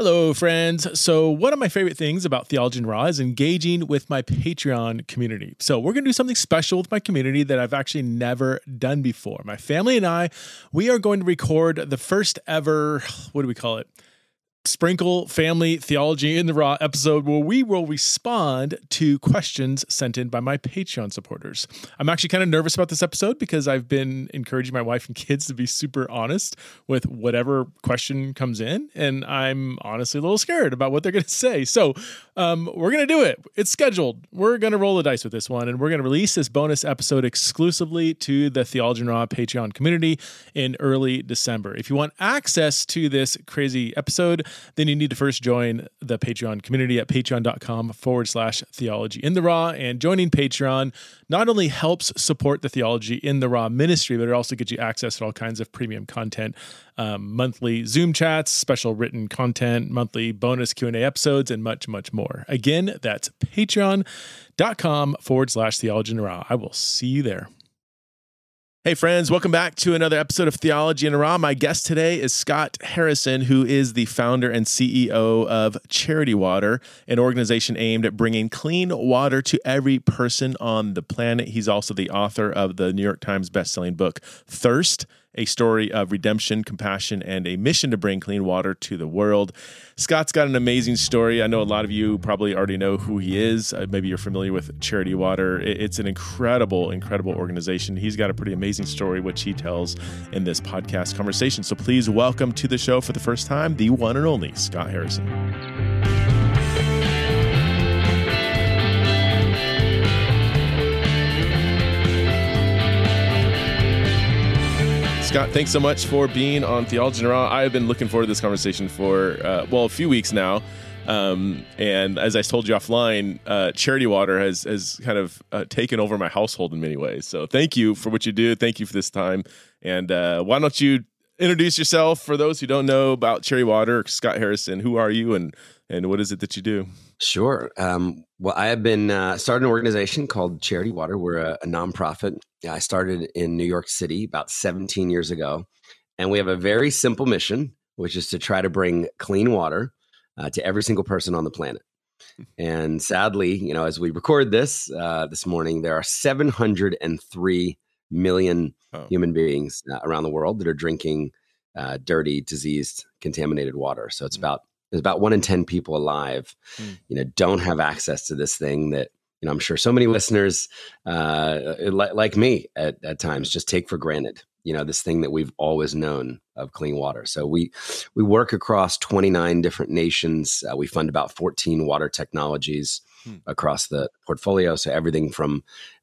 Hello, friends. So, one of my favorite things about Theology the Raw is engaging with my Patreon community. So, we're going to do something special with my community that I've actually never done before. My family and I, we are going to record the first ever, what do we call it? Sprinkle Family Theology in the Raw episode where we will respond to questions sent in by my Patreon supporters. I'm actually kind of nervous about this episode because I've been encouraging my wife and kids to be super honest with whatever question comes in. And I'm honestly a little scared about what they're going to say. So um, we're going to do it. It's scheduled. We're going to roll the dice with this one. And we're going to release this bonus episode exclusively to the Theology in Raw Patreon community in early December. If you want access to this crazy episode, then you need to first join the Patreon community at patreon.com forward slash theology in the raw. And joining Patreon not only helps support the theology in the raw ministry, but it also gets you access to all kinds of premium content, um, monthly Zoom chats, special written content, monthly bonus Q&A episodes, and much, much more. Again, that's patreon.com forward slash theology in the raw. I will see you there. Hey, friends, welcome back to another episode of Theology in Raw. My guest today is Scott Harrison, who is the founder and CEO of Charity Water, an organization aimed at bringing clean water to every person on the planet. He's also the author of the New York Times bestselling book, Thirst a story of redemption, compassion, and a mission to bring clean water to the world. Scott's got an amazing story. I know a lot of you probably already know who he is. Uh, maybe you're familiar with Charity Water. It's an incredible, incredible organization. He's got a pretty amazing story, which he tells in this podcast conversation. So please welcome to the show for the first time, the one and only Scott Harrison. Scott, thanks so much for being on Theology in Raw. I have been looking forward to this conversation for, uh, well, a few weeks now. Um, and as I told you offline, uh, Charity Water has, has kind of uh, taken over my household in many ways. So thank you for what you do. Thank you for this time. And uh, why don't you introduce yourself for those who don't know about Charity Water? Scott Harrison, who are you and, and what is it that you do? Sure. Um, well, I have been uh, started an organization called Charity Water. We're a, a nonprofit. I started in New York City about 17 years ago, and we have a very simple mission, which is to try to bring clean water uh, to every single person on the planet. And sadly, you know, as we record this uh, this morning, there are 703 million oh. human beings uh, around the world that are drinking uh, dirty, diseased, contaminated water. So it's mm-hmm. about there's about one in 10 people alive, mm. you know, don't have access to this thing that, you know, I'm sure so many listeners, uh, like, like me at, at times, just take for granted, you know, this thing that we've always known of clean water. So we, we work across 29 different nations. Uh, we fund about 14 water technologies hmm. across the portfolio. So everything from,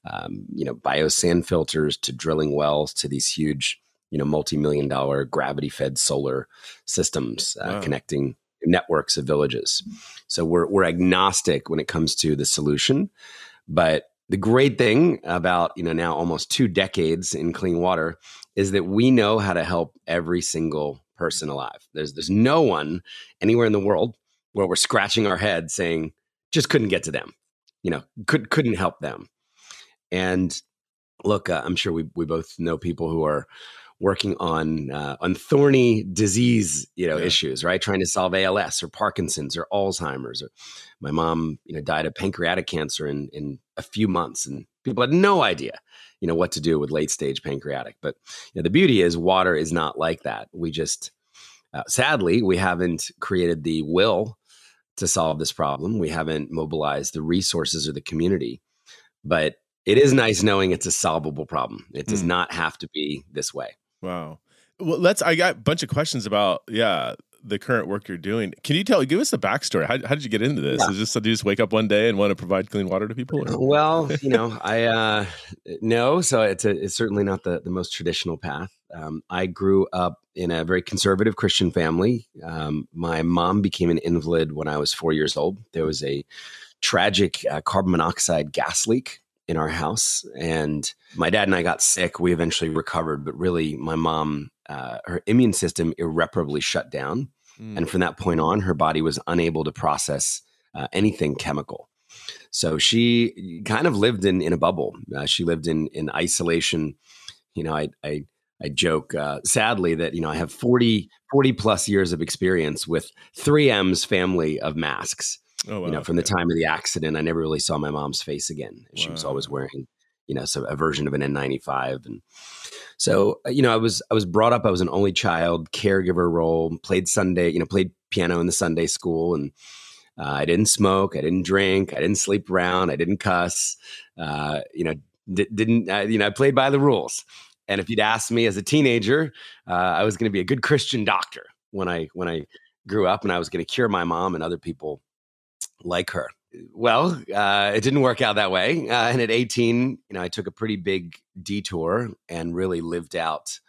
um, you know, biosand filters to drilling wells to these huge, you know, multi-million dollar gravity fed solar systems uh, wow. connecting networks of villages. So we're we're agnostic when it comes to the solution, but the great thing about you know now almost two decades in clean water is that we know how to help every single person alive. There's there's no one anywhere in the world where we're scratching our head saying just couldn't get to them, you know, could couldn't help them. And look, uh, I'm sure we we both know people who are working on uh, on thorny disease you know yeah. issues right trying to solve als or parkinson's or alzheimer's or my mom you know died of pancreatic cancer in in a few months and people had no idea you know what to do with late stage pancreatic but you know, the beauty is water is not like that we just uh, sadly we haven't created the will to solve this problem we haven't mobilized the resources or the community but it is nice knowing it's a solvable problem. It does mm. not have to be this way. Wow. Well, let's. I got a bunch of questions about yeah the current work you're doing. Can you tell? Give us the backstory. How, how did you get into this? Yeah. Is this did you just wake up one day and want to provide clean water to people? Or? Well, you know, I uh, no. So it's a, it's certainly not the the most traditional path. Um, I grew up in a very conservative Christian family. Um, my mom became an invalid when I was four years old. There was a tragic uh, carbon monoxide gas leak in our house. And my dad and I got sick. We eventually recovered, but really, my mom, uh, her immune system irreparably shut down. Mm. And from that point on, her body was unable to process uh, anything chemical. So she kind of lived in, in a bubble. Uh, she lived in, in isolation. You know, I, I, I joke uh, sadly that you know I have 40, 40 plus years of experience with 3M's family of masks. Oh, wow. You know, from the time of the accident, I never really saw my mom's face again. She wow. was always wearing, you know, so a version of an N95, and so uh, you know, I was I was brought up. I was an only child, caregiver role. Played Sunday, you know, played piano in the Sunday school, and uh, I didn't smoke, I didn't drink, I didn't sleep around, I didn't cuss. Uh, you know, d- didn't uh, you know? I played by the rules. And if you'd asked me as a teenager, uh, I was going to be a good Christian doctor when I when I grew up, and I was going to cure my mom and other people like her. Well, uh, it didn't work out that way. Uh, and at 18, you know, I took a pretty big detour and really lived out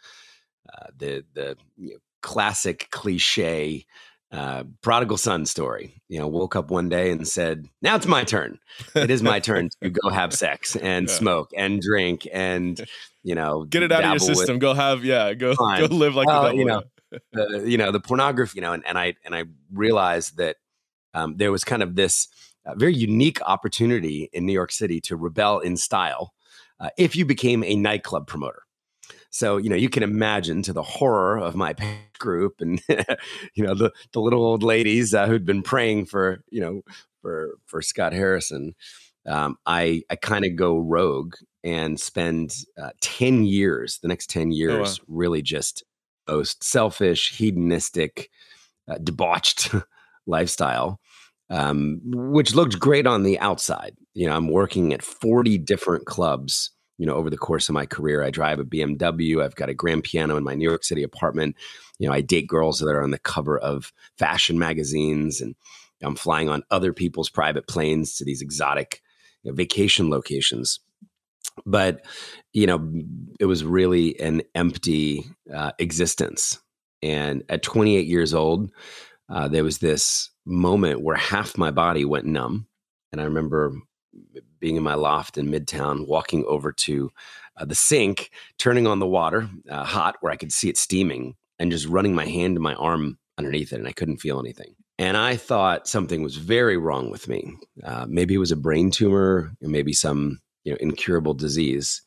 uh, the the you know, classic cliche uh, prodigal son story. You know, woke up one day and said, "Now it's my turn. It is my turn to go have sex and yeah. smoke and drink and you know get it out of your system. With, go have yeah, go go live like well, you know, uh, you know the pornography. You know, and, and I and I realized that um, there was kind of this uh, very unique opportunity in New York City to rebel in style uh, if you became a nightclub promoter. So, you know, you can imagine to the horror of my group and, you know, the, the little old ladies uh, who'd been praying for, you know, for, for Scott Harrison. Um, I, I kind of go rogue and spend uh, 10 years, the next 10 years, oh, wow. really just most selfish, hedonistic, uh, debauched lifestyle, um, which looked great on the outside. You know, I'm working at 40 different clubs you know over the course of my career. I drive a bmw i've got a grand piano in my new york city apartment. You know i date girls that are on the cover of fashion magazines and i'm flying on other people's private planes to these exotic you know, vacation locations. But you know it was really an empty uh, existence. And at 28 years old uh, there was this moment where half my body went numb and i remember being in my loft in Midtown, walking over to uh, the sink, turning on the water uh, hot where I could see it steaming, and just running my hand to my arm underneath it, and I couldn't feel anything. And I thought something was very wrong with me. Uh, maybe it was a brain tumor, maybe some you know incurable disease.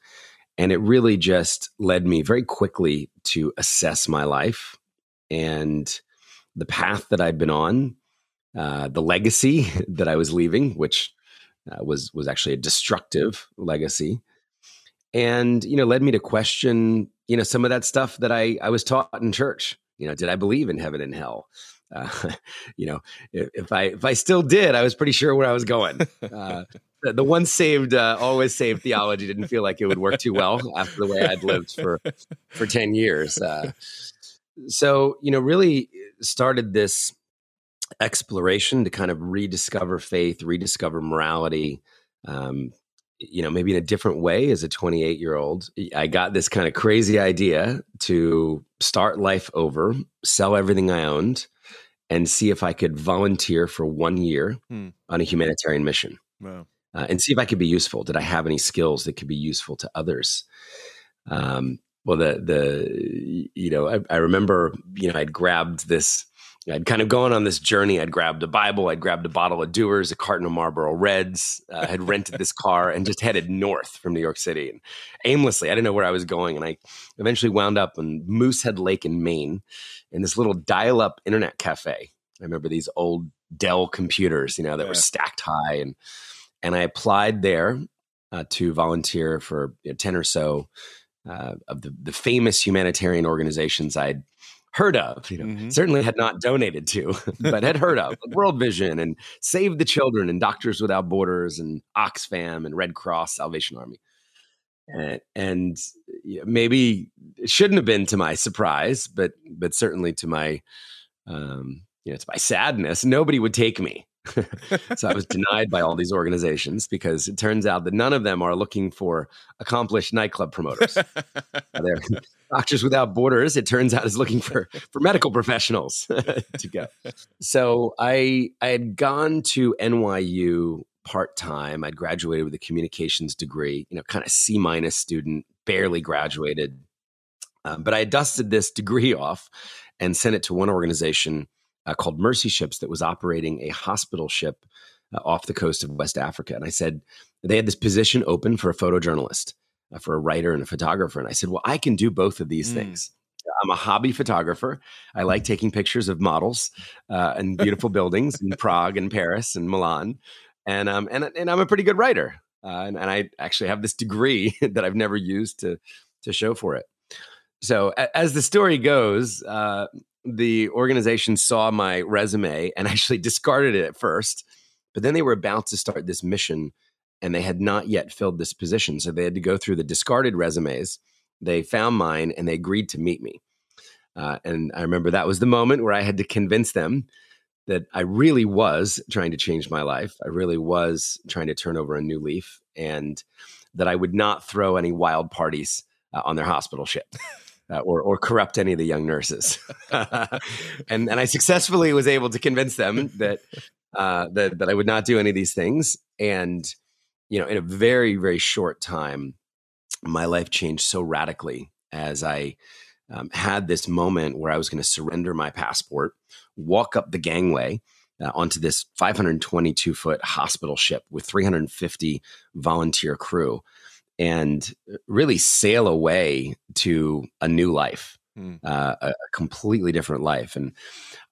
And it really just led me very quickly to assess my life and the path that I'd been on, uh, the legacy that I was leaving, which uh, was was actually a destructive legacy, and you know led me to question you know some of that stuff that I I was taught in church. You know, did I believe in heaven and hell? Uh, you know, if, if, I if I still did, I was pretty sure where I was going. Uh, the, the once saved, uh, always saved theology didn't feel like it would work too well after the way I'd lived for for ten years. Uh, so you know, really started this exploration to kind of rediscover faith, rediscover morality. Um, you know, maybe in a different way as a 28 year old. I got this kind of crazy idea to start life over, sell everything I owned, and see if I could volunteer for one year hmm. on a humanitarian mission. Wow. Uh, and see if I could be useful. Did I have any skills that could be useful to others? Um, well, the the you know I, I remember you know I'd grabbed this I'd kind of gone on this journey. I'd grabbed a Bible, I'd grabbed a bottle of Dewar's, a carton of Marlboro Reds, uh, had rented this car and just headed north from New York City. And aimlessly, I didn't know where I was going. And I eventually wound up in Moosehead Lake in Maine in this little dial up internet cafe. I remember these old Dell computers, you know, that yeah. were stacked high. And, and I applied there uh, to volunteer for you know, 10 or so uh, of the, the famous humanitarian organizations I'd heard of, you know, mm-hmm. certainly had not donated to, but had heard of like World Vision and Save the Children and Doctors Without Borders and Oxfam and Red Cross Salvation Army. And, and maybe it shouldn't have been to my surprise, but but certainly to my um, you know, to my sadness, nobody would take me. so I was denied by all these organizations because it turns out that none of them are looking for accomplished nightclub promoters. they're Doctors Without Borders, it turns out, is looking for for medical professionals to go. So I I had gone to NYU part time. I'd graduated with a communications degree, you know, kind of C minus student, barely graduated. Um, but I dusted this degree off and sent it to one organization uh, called Mercy Ships that was operating a hospital ship uh, off the coast of West Africa. And I said, they had this position open for a photojournalist. uh, for a writer and a photographer. And I said, well, I can do both of these mm. things. I'm a hobby photographer. I like taking pictures of models uh, and beautiful buildings in Prague and Paris and Milan, and um, and and I'm a pretty good writer. Uh, and, and, I actually have this degree that I've never used to to show for it. So as the story goes, uh, the organization saw my resume and actually discarded it at first, but then they were about to start this mission, and they had not yet filled this position, so they had to go through the discarded resumes. They found mine and they agreed to meet me. Uh, and I remember that was the moment where I had to convince them that I really was trying to change my life. I really was trying to turn over a new leaf and that I would not throw any wild parties uh, on their hospital ship. Uh, or, or corrupt any of the young nurses, and and I successfully was able to convince them that uh, that that I would not do any of these things. And you know, in a very very short time, my life changed so radically as I um, had this moment where I was going to surrender my passport, walk up the gangway uh, onto this 522 foot hospital ship with 350 volunteer crew and really sail away to a new life, mm. uh, a, completely different life. And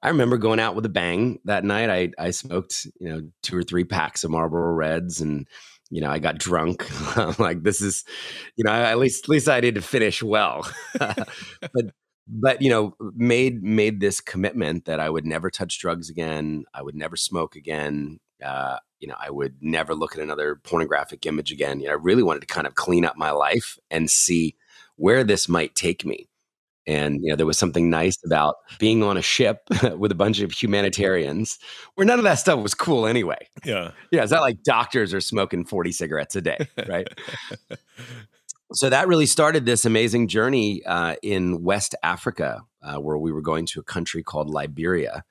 I remember going out with a bang that night. I, I smoked, you know, two or three packs of Marlboro Reds and you know, I got drunk. Like, this is, you know, at least at least I did finish well. but but you know, made made this commitment that I would never touch drugs again. I would never smoke again. Uh, you know, I would never look at another pornographic image again. You know, I really wanted to kind of clean up my life and see where this might take me. And you know, there was something nice about being on a ship with a bunch of humanitarians where none of that stuff was cool anyway. Yeah. Yeah. It's not like doctors are smoking 40 cigarettes a day, right? so that really started this amazing journey uh, in West Africa, uh, where we were going to a country called Liberia,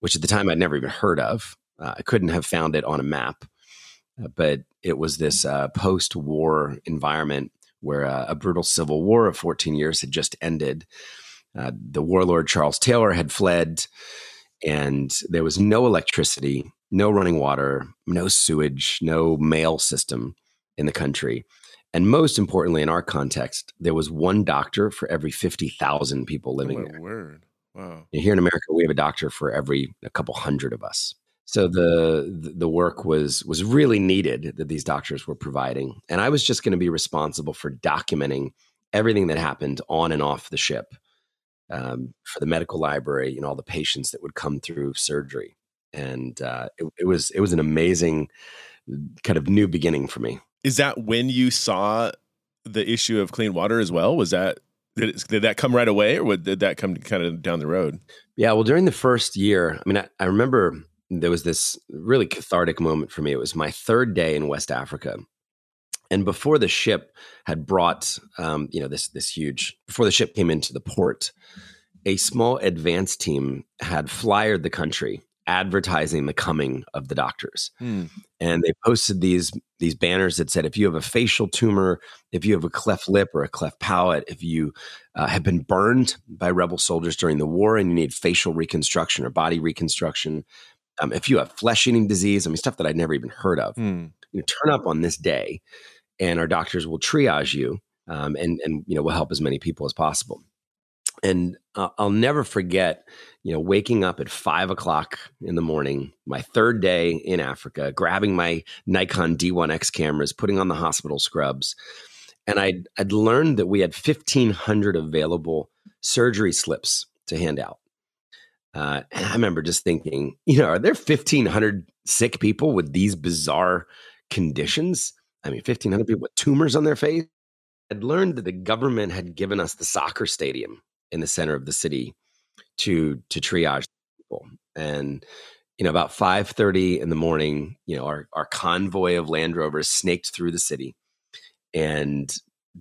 which at the time I'd never even heard of. Uh, I couldn't have found it on a map, uh, but it was this uh, post war environment where uh, a brutal civil war of 14 years had just ended. Uh, the warlord Charles Taylor had fled, and there was no electricity, no running water, no sewage, no mail system in the country. And most importantly, in our context, there was one doctor for every 50,000 people living oh, there. Word. Wow. Here in America, we have a doctor for every a couple hundred of us so the the work was was really needed that these doctors were providing. And i was just going to be responsible for documenting everything that happened on and off the ship um, for the medical library and all the patients that would come through surgery. And uh, it, it was it was an amazing kind of new beginning for me. Is that when you saw the issue of clean water as well? Was that did, it, did that come right away or did that come kind of down the road? Yeah well during the first year i mean I, I remember there was this really cathartic moment for me. It was my third day in West Africa. And before the ship had brought, um, you know, this this huge, before the ship came into the port, a small advance team had flyered the country advertising the coming of the doctors. Hmm. And they posted these these banners that said, if you have a facial tumor, if you have a cleft lip or a cleft palate, if you uh, have been burned by rebel soldiers during the war and you need facial reconstruction or body reconstruction, um, if you have flesh eating disease, I mean, stuff that I'd never even heard of, mm. you know, turn up on this day and our doctors will triage you um, and, and, you know, will help as many people as possible. And uh, I'll never forget, you know, waking up at five o'clock in the morning, my third day in Africa, grabbing my Nikon D1X cameras, putting on the hospital scrubs. And I'd, I'd learned that we had 1,500 available surgery slips to hand out. Uh, and I remember just thinking, you know, are there 1,500 sick people with these bizarre conditions? I mean, 1,500 people with tumors on their face. I'd learned that the government had given us the soccer stadium in the center of the city to to triage people. And you know, about 5:30 in the morning, you know, our our convoy of Land Rovers snaked through the city and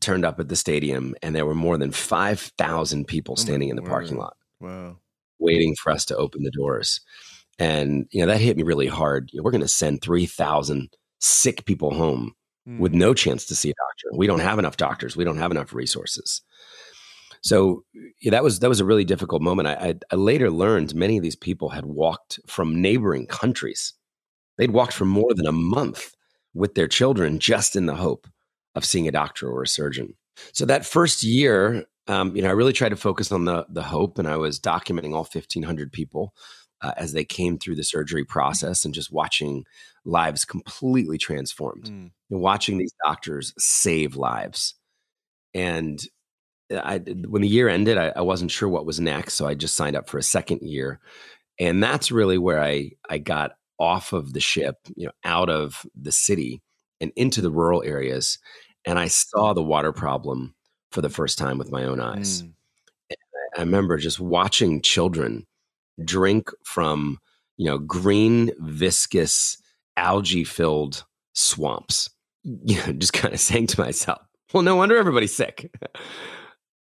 turned up at the stadium, and there were more than 5,000 people oh standing oh in the parking lot. Wow waiting for us to open the doors. And, you know, that hit me really hard. You know, we're going to send 3,000 sick people home mm. with no chance to see a doctor. We don't have enough doctors. We don't have enough resources. So yeah, that was that was a really difficult moment. I, I, I later learned many of these people had walked from neighboring countries. They'd walked for more than a month with their children just in the hope of seeing a doctor or a surgeon. So that first year, um, you know, I really tried to focus on the the hope, and I was documenting all 1,500 people uh, as they came through the surgery process, and just watching lives completely transformed, Mm. and watching these doctors save lives. And I, when the year ended, I, I wasn't sure what was next, so I just signed up for a second year, and that's really where I I got off of the ship, you know, out of the city and into the rural areas, and I saw the water problem for the first time with my own eyes. Mm. I remember just watching children drink from, you know, green, viscous, algae filled swamps. You know, just kind of saying to myself, well, no wonder everybody's sick.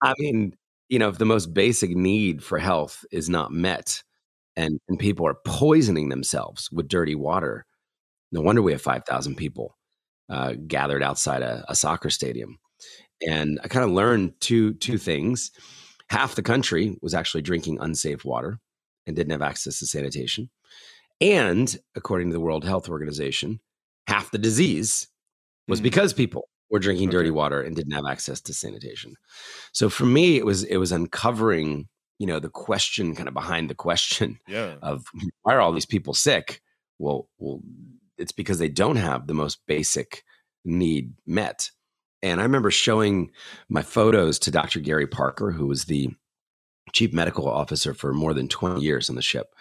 I mean, you know, if the most basic need for health is not met and, and people are poisoning themselves with dirty water, no wonder we have 5,000 people uh, gathered outside a, a soccer stadium. And I kind of learned two, two things half the country was actually drinking unsafe water and didn't have access to sanitation. And according to the World Health Organization, half the disease was Mm. because people were drinking dirty water and didn't have access to sanitation. So for me, it was it was uncovering, you know, the question kind of behind the question Yeah. of why are all these people sick? Well, well, it's because they don't have the most basic need met. And I remember showing my photos to Dr. Gary Parker, who was the chief medical officer for more than 20 years on the ship.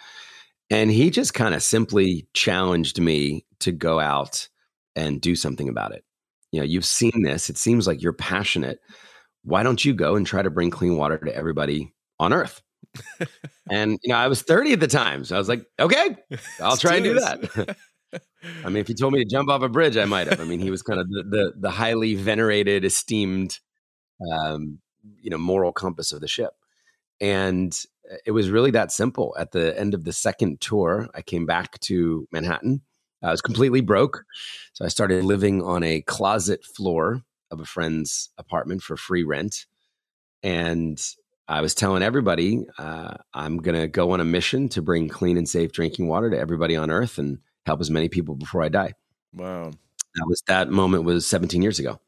And he just kind of simply challenged me to go out and do something about it. You know, you've seen this, it seems like you're passionate. Why don't you go and try to bring clean water to everybody on earth? and you know, I was 30 at the time, so I was like, okay, I'll try and do this. that. I mean, if he told me to jump off a bridge, I might have. I mean, he was kind of the the, the highly venerated, esteemed, um, you know, moral compass of the ship. And uh, it was really that simple. At the end of the second tour, I came back to Manhattan. I was completely broke, so I started living on a closet floor of a friend's apartment for free rent. And I was telling everybody uh, I'm going to go on a mission to bring clean and safe drinking water to everybody on Earth and help as many people before I die. wow. That was that moment was 17 years ago.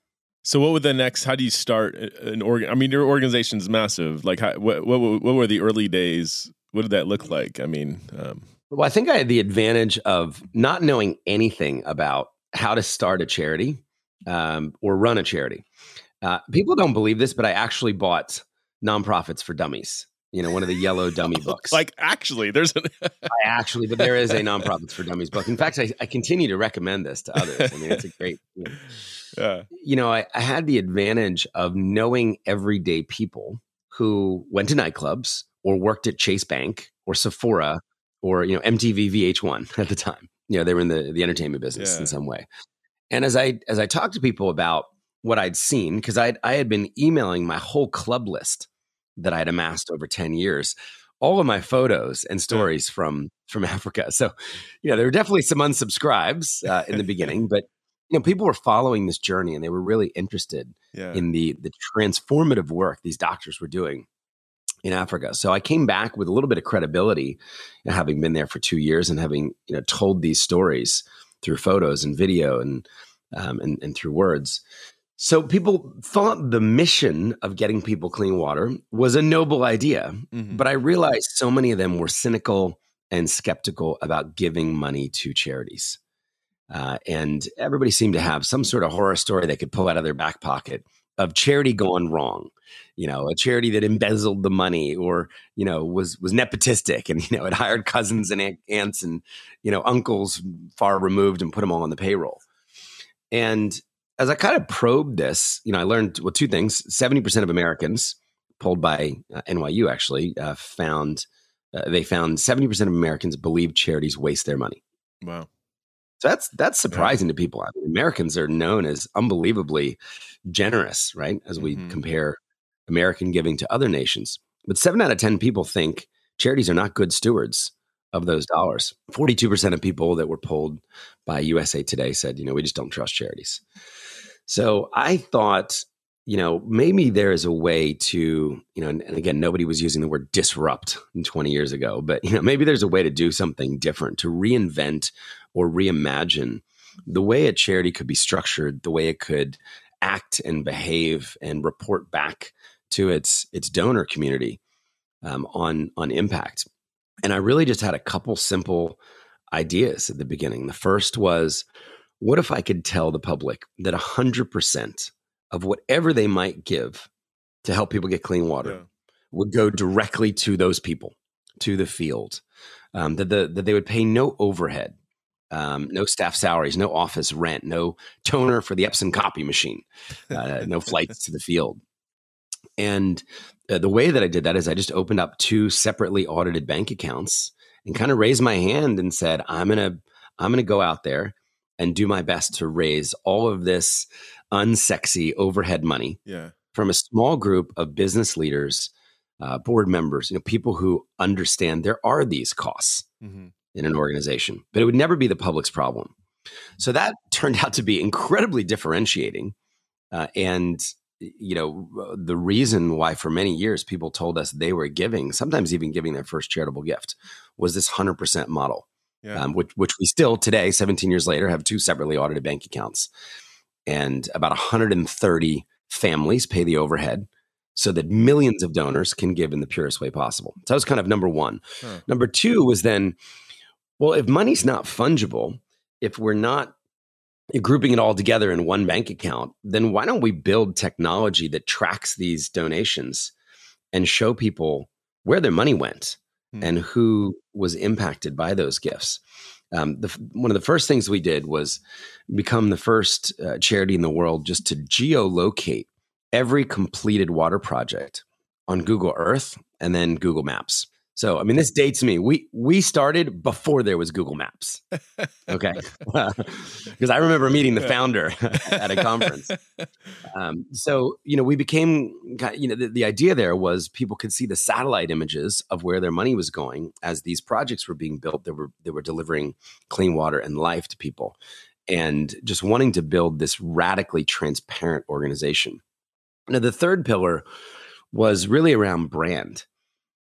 So what would the next? How do you start an organ? I mean, your organization's massive. Like, how, what, what what were the early days? What did that look like? I mean, um, Well, I think I had the advantage of not knowing anything about how to start a charity um, or run a charity. Uh, people don't believe this, but I actually bought nonprofits for dummies. You know, one of the yellow dummy books. like actually, there's an I actually, but there is a nonprofits for dummies book. In fact, I, I continue to recommend this to others. I mean, it's a great. You know, yeah, you know, I, I had the advantage of knowing everyday people who went to nightclubs or worked at Chase Bank or Sephora or you know MTV VH1 at the time. You know, they were in the the entertainment business Yeah. in some way. And as I as I talked to people about what I'd seen, because I I had been emailing my whole club list that I had amassed over ten years, all of my photos and stories from from Africa. So, you know, there were definitely some unsubscribes uh, in the beginning, but you know, people were following this journey and they were really interested yeah. in the the transformative work these doctors were doing in Africa. So I came back with a little bit of credibility, you know, having been there for two years and having you know told these stories through photos and video and um, and, and through words. So people thought the mission of getting people clean water was a noble idea, Mhm. but I realized so many of them were cynical and skeptical about giving money to charities. Uh, and everybody seemed to have some sort of horror story they could pull out of their back pocket of charity gone wrong. You know, a charity that embezzled the money or, you know, was was nepotistic and, you know, had hired cousins and aunts and, you know, uncles far removed and put them all on the payroll. And as I kind of probed this, you know, I learned well two things. 70% of Americans polled by uh, NYU actually uh, found uh, they found 70% of Americans believe charities waste their money. wow. So that's that's surprising to people. I mean, Americans are known as unbelievably generous, right? As we Mhm. compare American giving to other nations. But seven out of 10 people think charities are not good stewards of those dollars. 42% of people that were polled by USA Today said, you know, we just don't trust charities. So I thought, you know, maybe there is a way to, you know, and, again, nobody was using the word disrupt 20 years ago, but, you know, maybe there's a way to do something different, to reinvent or reimagine the way a charity could be structured, the way it could act and behave and report back to its its donor community um, on on impact. And I really just had a couple simple ideas at the beginning. The first was, what if I could tell the public that hundred percent of whatever they might give to help people get clean water yeah. would go directly to those people, to the field, um, that the that they would pay no overhead um, no staff salaries, no office rent, no toner for the Epson copy machine, uh, no flights to the field. And uh, the way that I did that is I just opened up two separately audited bank accounts and kind of raised my hand and said, I'm going to I'm going to go out there and do my best to raise all of this unsexy overhead money yeah. from a small group of business leaders, uh, board members, you know, people who understand there are these costs. Mm-hmm in an organization, but it would never be the public's problem. So that turned out to be incredibly differentiating. Uh, and, you know, the reason why for many years people told us they were giving, sometimes even giving their first charitable gift, was this 100% model, yeah. um, which, which we still today, 17 years later, have two separately audited bank accounts. And about 130 families pay the overhead so that millions of donors can give in the purest way possible. So that was kind of number one. Huh. Number two was then well, if money's not fungible, if we're not grouping it all together in one bank account, then why don't we build technology that tracks these donations and show people where their money went mm. and who was impacted by those gifts? Um, the, one of the first things we did was become the first uh, charity in the world just to geolocate every completed water project on Google Earth and then Google Maps. So, I mean, this dates me. We we started before there was Google Maps. Okay, because I remember meeting the founder at a conference. Um, so, you know, we became, you know, the, the idea there was people could see the satellite images of where their money was going as these projects were being built. That were they were delivering clean water and life to people, and just wanting to build this radically transparent organization. Now, the third pillar was really around brand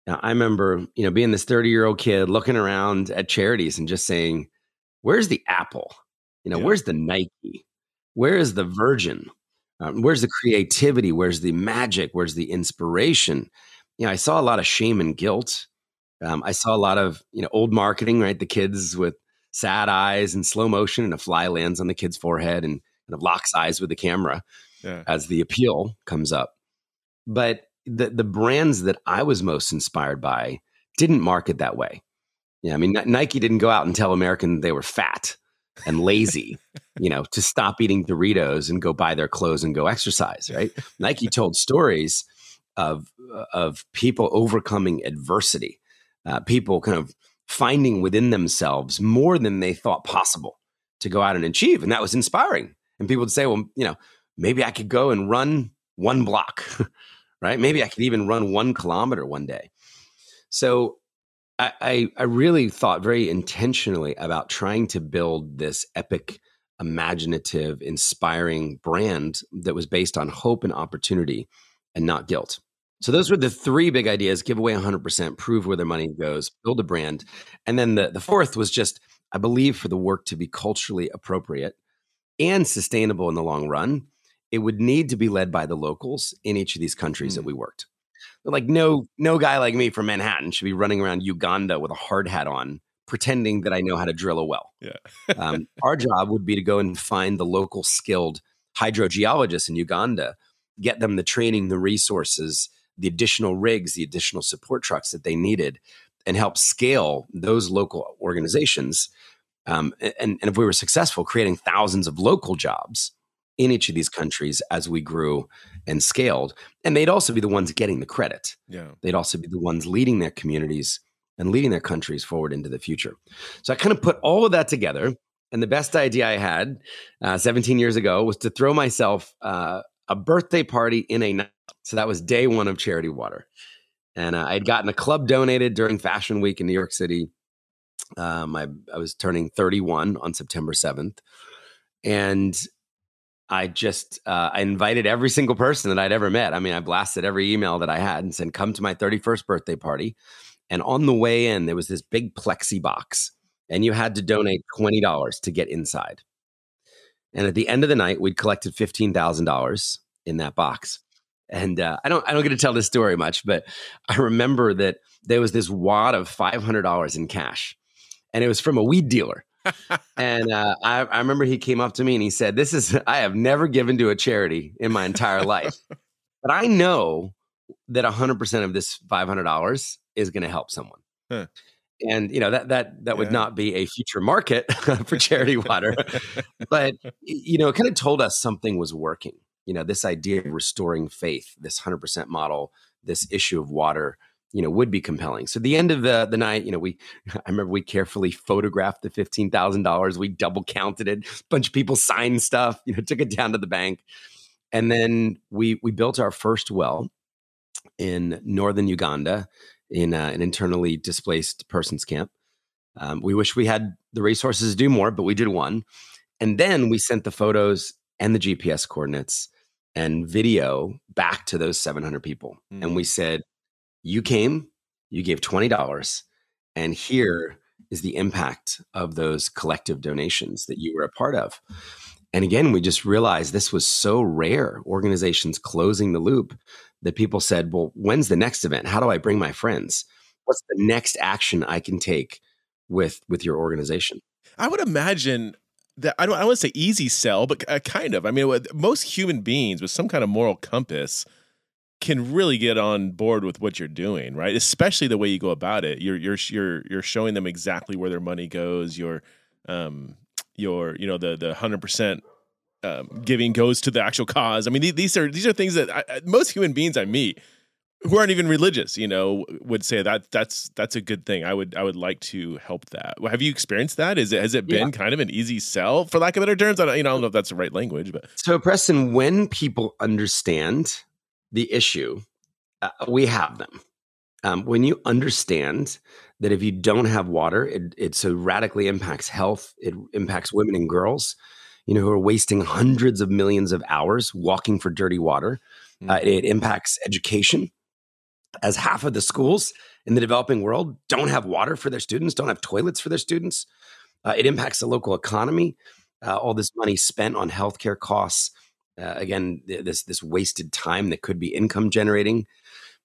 now, I remember, you know, being this 30 year old kid looking around at charities and just saying, where's the Apple? You know, yeah. where's the Nike? Where is the Virgin? Um, where's the creativity? Where's the magic? Where's the inspiration? You know, I saw a lot of shame and guilt. Um, I saw a lot of, you know, old marketing, right? The kids with sad eyes and slow motion and a fly lands on the kid's forehead and kind of locks eyes with the camera yeah. as the appeal comes up. But the the brands that I was most inspired by didn't market that way. Yeah, I mean Nike didn't go out and tell Americans they were fat and lazy, you know, to stop eating Doritos and go buy their clothes and go exercise, right? Nike told stories of of people overcoming adversity, uh, people kind of finding within themselves more than they thought possible to go out and achieve, and that was inspiring. And people would say, "Well, you know, maybe I could go and run one block." right? Maybe I could even run one kilometer one day. So I, I, I really thought very intentionally about trying to build this epic, imaginative, inspiring brand that was based on hope and opportunity and not guilt. So those were the three big ideas: give away 100%, prove where their money goes, build a brand, and then the the fourth was just I believe for the work to be culturally appropriate and sustainable in the long run, it would need to be led by the locals in each of these countries mm. that we worked. like no no guy like me from Manhattan should be running around Uganda with a hard hat on, pretending that I know how to drill a well. Yeah. um, our job would be to go and find the local skilled hydrogeologists in Uganda, get them the training, the resources, the additional rigs, the additional support trucks that they needed, and help scale those local organizations. Um, and, and if we were successful, creating thousands of local jobs in each of these countries as we grew and scaled. And they'd also be the ones getting the credit. Yeah. They'd also be the ones leading their communities and leading their countries forward into the future. So I kind of put all of that together. And the best idea I had uh, 17 years ago was to throw myself uh, a birthday party in a night. So that was day one of Charity Water. And uh, I had gotten a club donated during Fashion Week in New York City. Um, I, I was turning 31 on September 7th. And I just uh, I invited every single person that I'd ever met. I mean, I blasted every email that I had and said, "Come to my 31st birthday party." And on the way in, there was this big plexi box, and you had to donate twenty dollars to get inside. And at the end of the night, we'd collected fifteen thousand dollars in that box. And uh, I don't I don't get to tell this story much, but I remember that there was this wad of five hundred dollars in cash, and it was from a weed dealer. And uh, I, I remember he came up to me and he said, "This is I have never given to a charity in my entire life, but I know that hundred percent of this five hundred dollars is going to help someone." Huh. And you know that that that would Yeah. not be a future market for charity water, but you know, it kind of told us something was working. You know, this idea of restoring faith, this hundred percent model, this issue of water, you know, would be compelling. So, the end of the the night, you know, we I remember we carefully photographed the fifteen thousand dollars. We double counted it. A bunch of people signed stuff. You know, took it down to the bank, and then we we built our first well in northern Uganda in uh, an internally displaced persons camp. Um, we wish we had the resources to do more, but we did one. And then we sent the photos and the GPS coordinates and video back to those 700 people. Mm. And we said, You came, you gave $20, and here is the impact of those collective donations that you were a part of. And again, we just realized this was so rare, organizations closing the loop, that people said, Well, when's the next event? How do I bring my friends? What's the next action I can take with with your organization? I would imagine that I don't. I don't want to say easy sell, but uh, kind of. I mean, most human beings with some kind of moral compass can really get on board with what you're doing, right? Especially the way you go about it. You're you're you're you're showing them exactly where their money goes. Your um your you know the the hundred percent. Um, giving goes to the actual cause. I mean, these, these are these are things that I, most human beings I meet who aren't even religious, you know, would say that that's that's a good thing. I would I would like to help that. Have you experienced that? Is it has it been kind of an easy sell, for lack of better terms? I don't, you know, I don't know if that's the right language, but So, Preston, when people understand the issue, uh, we have them. Um, when you understand that if you don't have water, it, it so radically impacts health, it impacts women and girls, you know, who are wasting hundreds of millions of hours walking for dirty water. Uh, it impacts education, as half of the schools in the developing world don't have water for their students, don't have toilets for their students. Uh, it impacts the local economy. Uh, all this money spent on healthcare costs. Uh, again, th- this this wasted time that could be income generating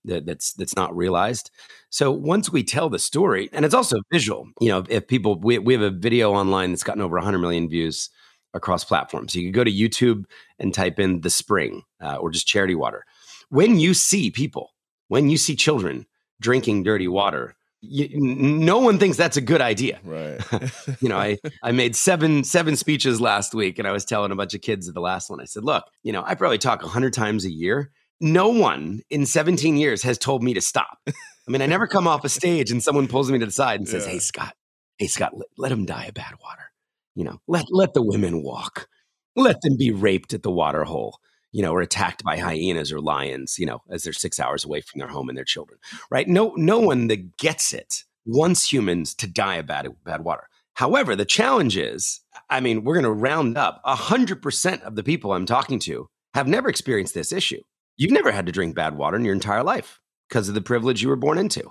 that, that's that's not realized. So once we tell the story, and it's also visual. You know, if people we we have a video online that's gotten over 100 million views across platforms. You can go to YouTube and type in the spring uh, or just charity water. When you see people, when you see children drinking dirty water, you, no one thinks that's a good idea right. you know, I I made seven seven speeches last week, and I was telling a bunch of kids at the last one. I said, "Look, you know, I probably talk a hundred times a year. No one in seventeen years has told me to stop. I mean, I never come off a stage and someone pulls me to the side and says, Yeah. "Hey, Scott, hey Scott, let, let him die of bad water. You know, let let the women walk, let them be raped at the water hole." You know, or attacked by hyenas or lions, you know, as they're six hours away from their home and their children, right? No, no one that gets it wants humans to die of bad, bad water. However, the challenge is, I mean, we're going to round up 100% of the people I'm talking to have never experienced this issue. You've never had to drink bad water in your entire life because of the privilege you were born into.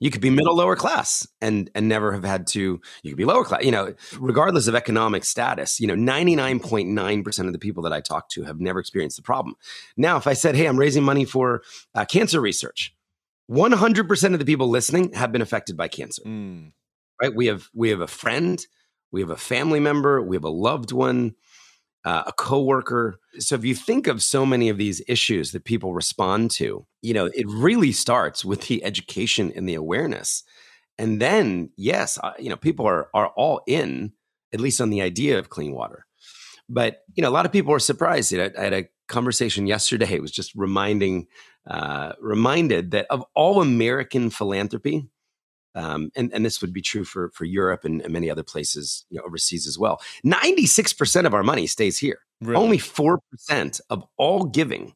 You could be middle lower class and and never have had to you could be lower class, you know, regardless of economic status, you know, 99.9% of the people that I talk to have never experienced the problem. Now, if I said, "Hey, I'm raising money for uh, cancer research." 100% of the people listening have been affected by cancer Mm. right we have we have a friend we have a family member we have a loved one uh, a coworker. So if you think of so many of these issues that people respond to you know it really starts with the education and the awareness. And then yes uh, you know people are are all in at least on the idea of clean water. But you know a lot of people are surprised. I had a conversation yesterday. It was just reminding uh, reminded that of all american philanthropy um, and, and this would be true for, for Europe and, and many other places you know, overseas as well. 96% of our money stays here. Really? Only 4% of all giving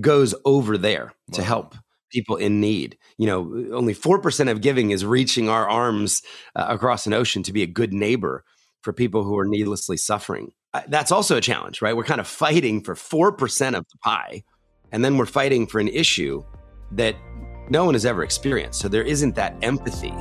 goes over there to help people in need. You know, only 4% of giving is reaching our arms uh, across an ocean to be a good neighbor for people who are needlessly suffering. Uh, that's also a challenge, right? We're kind of fighting for 4% of the pie, and then we're fighting for an issue that no one has ever experienced. So there isn't that empathy.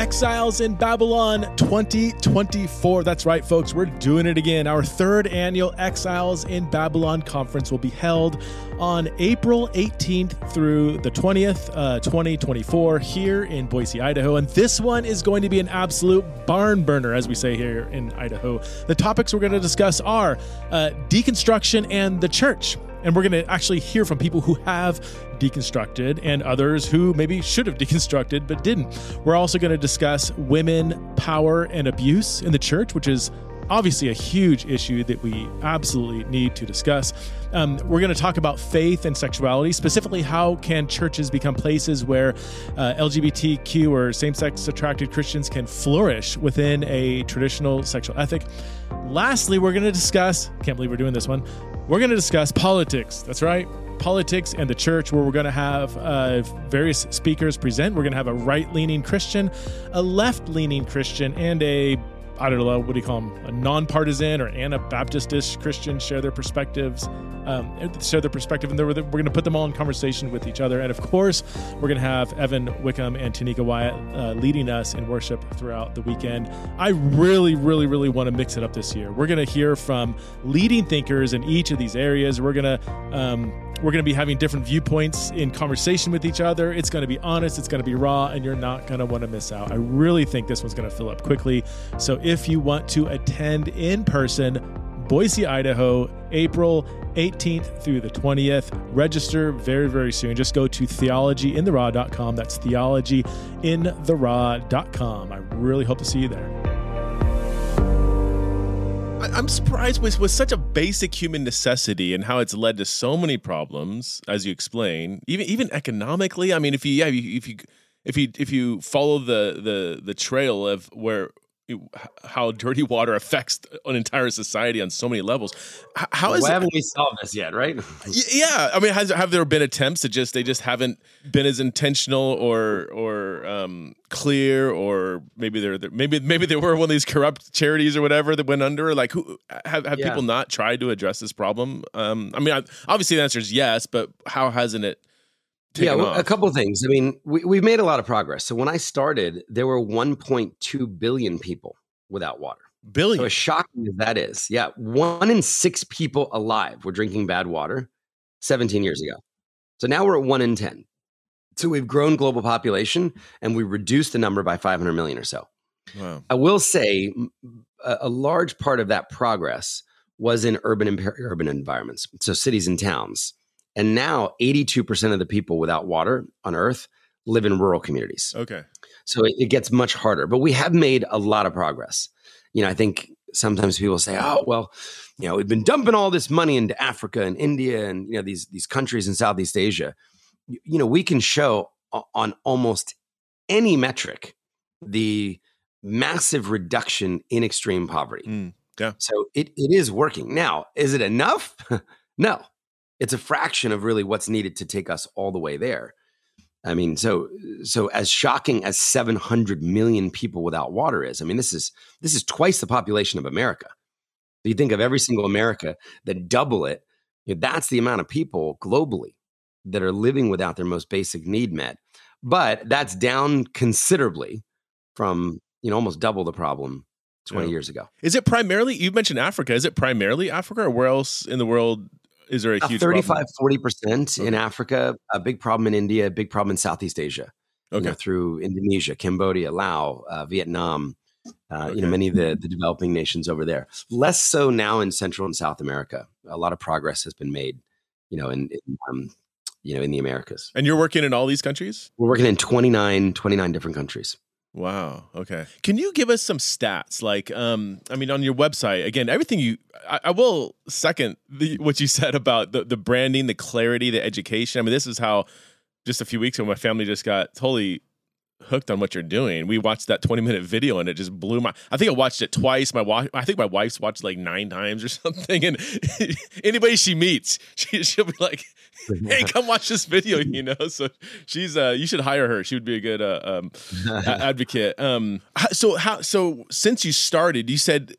Exiles in Babylon 2024. That's right, folks, we're doing it again. Our third annual Exiles in Babylon conference will be held on April 18th through the 20th, uh, 2024, here in Boise, Idaho. And this one is going to be an absolute barn burner, as we say here in Idaho. The topics we're going to discuss are uh, deconstruction and the church. And we're going to actually hear from people who have deconstructed and others who maybe should have deconstructed but didn't. We're also going to discuss women, power, and abuse in the church, which is obviously a huge issue that we absolutely need to discuss. Um, we're going to talk about faith and sexuality, specifically how can churches become places where uh, LGBTQ or same-sex attracted Christians can flourish within a traditional sexual ethic. Lastly, we're going to discuss, can't believe we're doing this one, we're going to discuss politics. That's right. Politics and the church, where we're going to have uh, various speakers present. We're going to have a right leaning Christian, a left leaning Christian, and a I don't know, what do you call them? A nonpartisan or Anabaptistish Christian share their perspectives, um, share their perspective, and we're, we're going to put them all in conversation with each other. And of course, we're going to have Evan Wickham and Tanika Wyatt uh, leading us in worship throughout the weekend. I really, really, really want to mix it up this year. We're going to hear from leading thinkers in each of these areas. We're going to um, we're going to be having different viewpoints in conversation with each other. It's going to be honest, it's going to be raw, and you're not going to want to miss out. I really think this one's going to fill up quickly. So if you want to attend in person, Boise, Idaho, April 18th through the 20th. Register very, very soon. Just go to theologyintheraw.com. That's theologyintheraw.com. I really hope to see you there. I'm surprised with with such a basic human necessity and how it's led to so many problems, as you explain, even even economically. I mean, if you yeah, if you if you if you follow the the the trail of where how dirty water affects an entire society on so many levels. How is Why it, haven't we solved this yet? Right? yeah, I mean, has, have there been attempts to just they just haven't been as intentional or or um, clear, or maybe they're, they're, maybe maybe they were one of these corrupt charities or whatever that went under. Like, who have have yeah. people not tried to address this problem? Um, I mean, obviously the answer is yes, but how hasn't it? Yeah, well, a couple of things. I mean, we, we've made a lot of progress. So when I started, there were 1.2 billion people without water. Billion. So as shocking as that is, yeah, one in six people alive were drinking bad water 17 years ago. So now we're at one in 10. So we've grown global population and we reduced the number by 500 million or so. Wow. I will say a, a large part of that progress was in urban urban environments, so cities and towns. And now 82% of the people without water on earth live in rural communities. Okay. So it, it, gets much harder, but we have made a lot of progress. You know, I think sometimes people say, "Oh, well, you know, we've been dumping all this money into Africa and India and you know these these countries in Southeast Asia." You, you know, we can show on almost any metric the massive reduction in extreme poverty. Mm, yeah. So it, it is working. Now, is it enough? no it's a fraction of really what's needed to take us all the way there. I mean, so so as shocking as 700 million people without water is, I mean, this is this is twice the population of America. You think of every single America, then double it. You know, that's the amount of people globally that are living without their most basic need met. But that's down considerably from you know almost double the problem 20 yeah. years ago. Is it primarily you mentioned Africa? Is it primarily Africa or where else in the world is there a huge 35 40% okay. in africa a big problem in india a big problem in southeast asia okay. You know, through indonesia cambodia laos uh, vietnam uh, okay. you know many of the, the developing nations over there. Less so now in central and south america. A lot of progress has been made you know in, in um, you know in the americas. And you're working in all these countries? We're working in 29 29 different countries Wow. Okay. Can you give us some stats? Like, um, I mean, on your website, again, everything you, I, I will second the, what you said about the, the branding, the clarity, the education. I mean, this is how just a few weeks ago, my family just got totally hooked on what you're doing. We watched that 20 minute video and it just blew my I think I watched it twice. My wife I think my wife's watched like 9 times or something and anybody she meets, she, she'll be like, "Hey, come watch this video," you know. So she's uh you should hire her. She would be a good uh, um advocate. Um so how so since you started, you said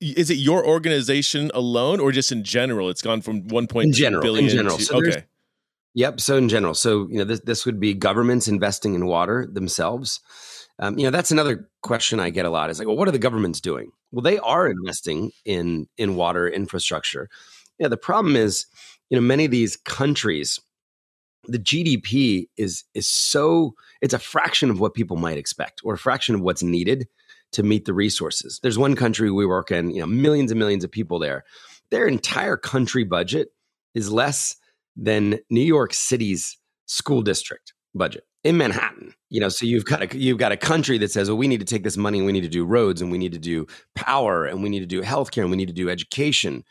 is it your organization alone or just in general? It's gone from 1.2 in general, billion in general. To, so okay Yep. So in general, so you know this this would be governments investing in water themselves. Um, you know that's another question I get a lot. Is like, well, what are the governments doing? Well, they are investing in in water infrastructure. Yeah. The problem is, you know, many of these countries, the GDP is is so it's a fraction of what people might expect, or a fraction of what's needed to meet the resources. There's one country we work in, you know, millions and millions of people there. Their entire country budget is less than New York City's school district budget in Manhattan. You know, so you've got a you've got a country that says, well, we need to take this money and we need to do roads and we need to do power and we need to do healthcare and we need to do education.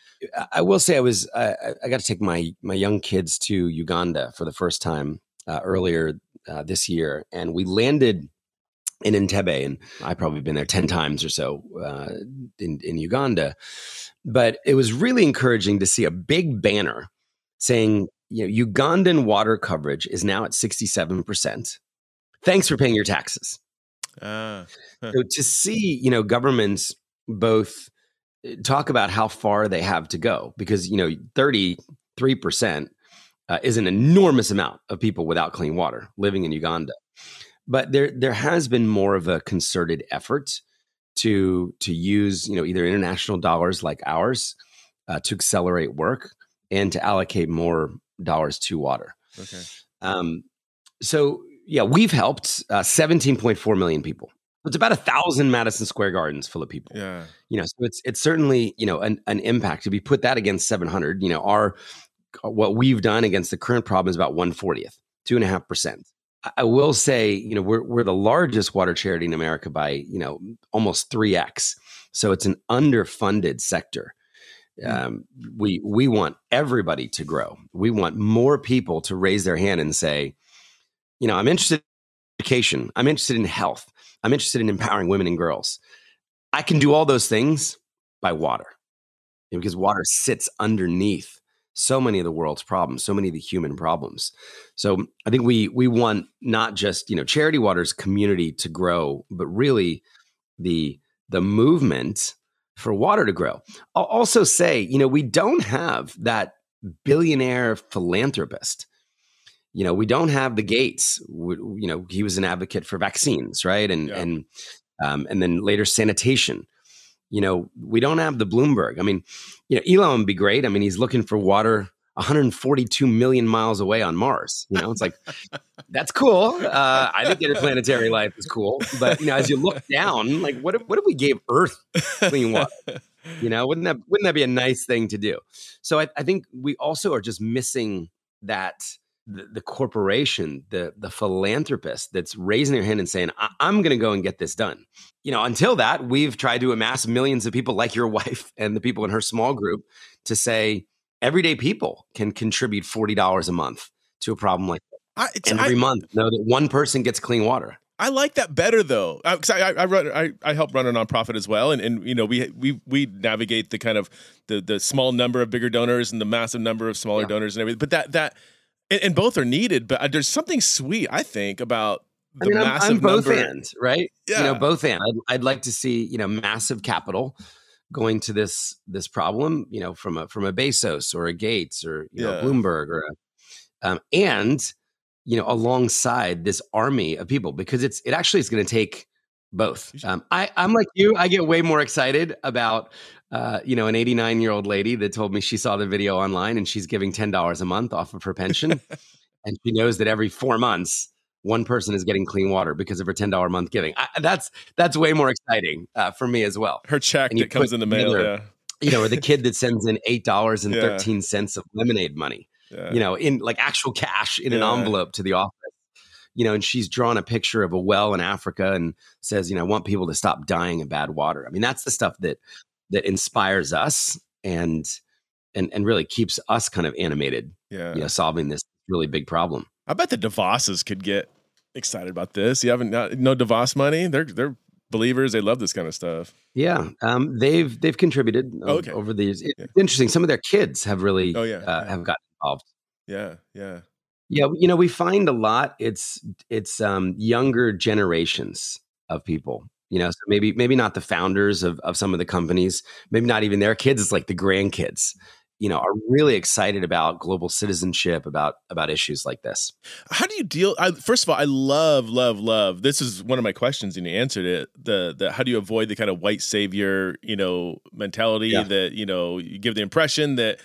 I will say, I was I, I got to take my my young kids to Uganda for the first time uh, earlier uh, this year, and we landed in Entebbe, and I've probably been there ten times or so uh, in in Uganda. But it was really encouraging to see a big banner saying, you know, Ugandan water coverage is now at 67%. Thanks for paying your taxes. Uh, huh. So to see, you know, governments both eh, talk about how far they have to go because, you know, 33% uh, is an enormous amount of people without clean water living in Uganda. But there there has been more of a concerted effort to to use, you know, either international dollars like ours uh, to accelerate work and to allocate more dollars to water. Okay. Um, so yeah, we've helped uh, 17.4 million people. It's about a thousand Madison Square Gardens full of people. Yeah, you know, so it's it's certainly you know an, an impact. If we put that against 700, you know, our what we've done against the current problem is about 140th, two and a half percent. I will say, you know, we're we're the largest water charity in America by you know almost three x. So it's an underfunded sector. Mm. Um, we we want everybody to grow. We want more people to raise their hand and say, you know, I'm interested in education. I'm interested in health. I'm interested in empowering women and girls. I can do all those things by water, because water sits underneath so many of the world's problems, so many of the human problems. So I think we we want not just you know charity water's community to grow, but really the the movement for water to grow. I'll also say, you know, we don't have that billionaire philanthropist. You know, we don't have the Gates. you know, he was an advocate for vaccines, right? And yeah. and um, and then later sanitation. You know, we don't have the Bloomberg. I mean, you know, Elon would be great. I mean, he's looking for water 142 million miles away on Mars. You know, it's like that's cool. Uh, I think interplanetary life is cool, but you know, as you look down, like what if, what if we gave Earth clean water? You know, wouldn't that wouldn't that be a nice thing to do? So I, I think we also are just missing that the, the, corporation, the the philanthropist that's raising their hand and saying, I- "I'm going to go and get this done." You know, until that, we've tried to amass millions of people like your wife and the people in her small group to say everyday people can contribute $40 a month to a problem like that. I, every I, month know that one person gets clean water. I like that better though, because uh, I, I, run I, I help run a nonprofit as well, and, and you know we we we navigate the kind of the the small number of bigger donors and the massive number of smaller yeah. donors and everything. But that that and, and, both are needed. But uh, there's something sweet I think about the I mean, massive I'm, I'm both number. ends, right? Yeah. You know, both ends. I'd, I'd like to see you know massive capital going to this this problem, you know, from a from a Bezos or a Gates or you know Bloomberg or a, um, and you know alongside this army of people because it's it actually is going to take both. Um, I I'm like you, I get way more excited about uh, you know an 89 year old lady that told me she saw the video online and she's giving ten dollars a month off of her pension, and she knows that every four months one person is getting clean water because of her ten dollar month giving. I, that's that's way more exciting uh, for me as well. Her check that comes in the mail, together, yeah. You know, or the kid that sends in eight dollars and thirteen cents of lemonade money. Yeah. You know, in like actual cash in an envelope to the office. You know, and she's drawn a picture of a well in Africa and says, you know, I want people to stop dying of bad water. I mean, that's the stuff that that inspires us and and and really keeps us kind of animated. Yeah, you know, solving this really big problem. I bet the DeVosses could get excited about this. You haven't no DeVos money. They're they're believers. They love this kind of stuff. Yeah, um, they've they've contributed oh, okay. over these. It's yeah. interesting. Some of their kids have really oh, yeah, uh, have gotten involved. Yeah, yeah, yeah. You know, we find a lot. It's it's um, younger generations of people. You know, so maybe maybe not the founders of of some of the companies. Maybe not even their kids. It's like the grandkids you know are really excited about global citizenship about about issues like this how do you deal I, first of all i love love love this is one of my questions and you answered it the the how do you avoid the kind of white savior you know mentality yeah. that you know you give the impression that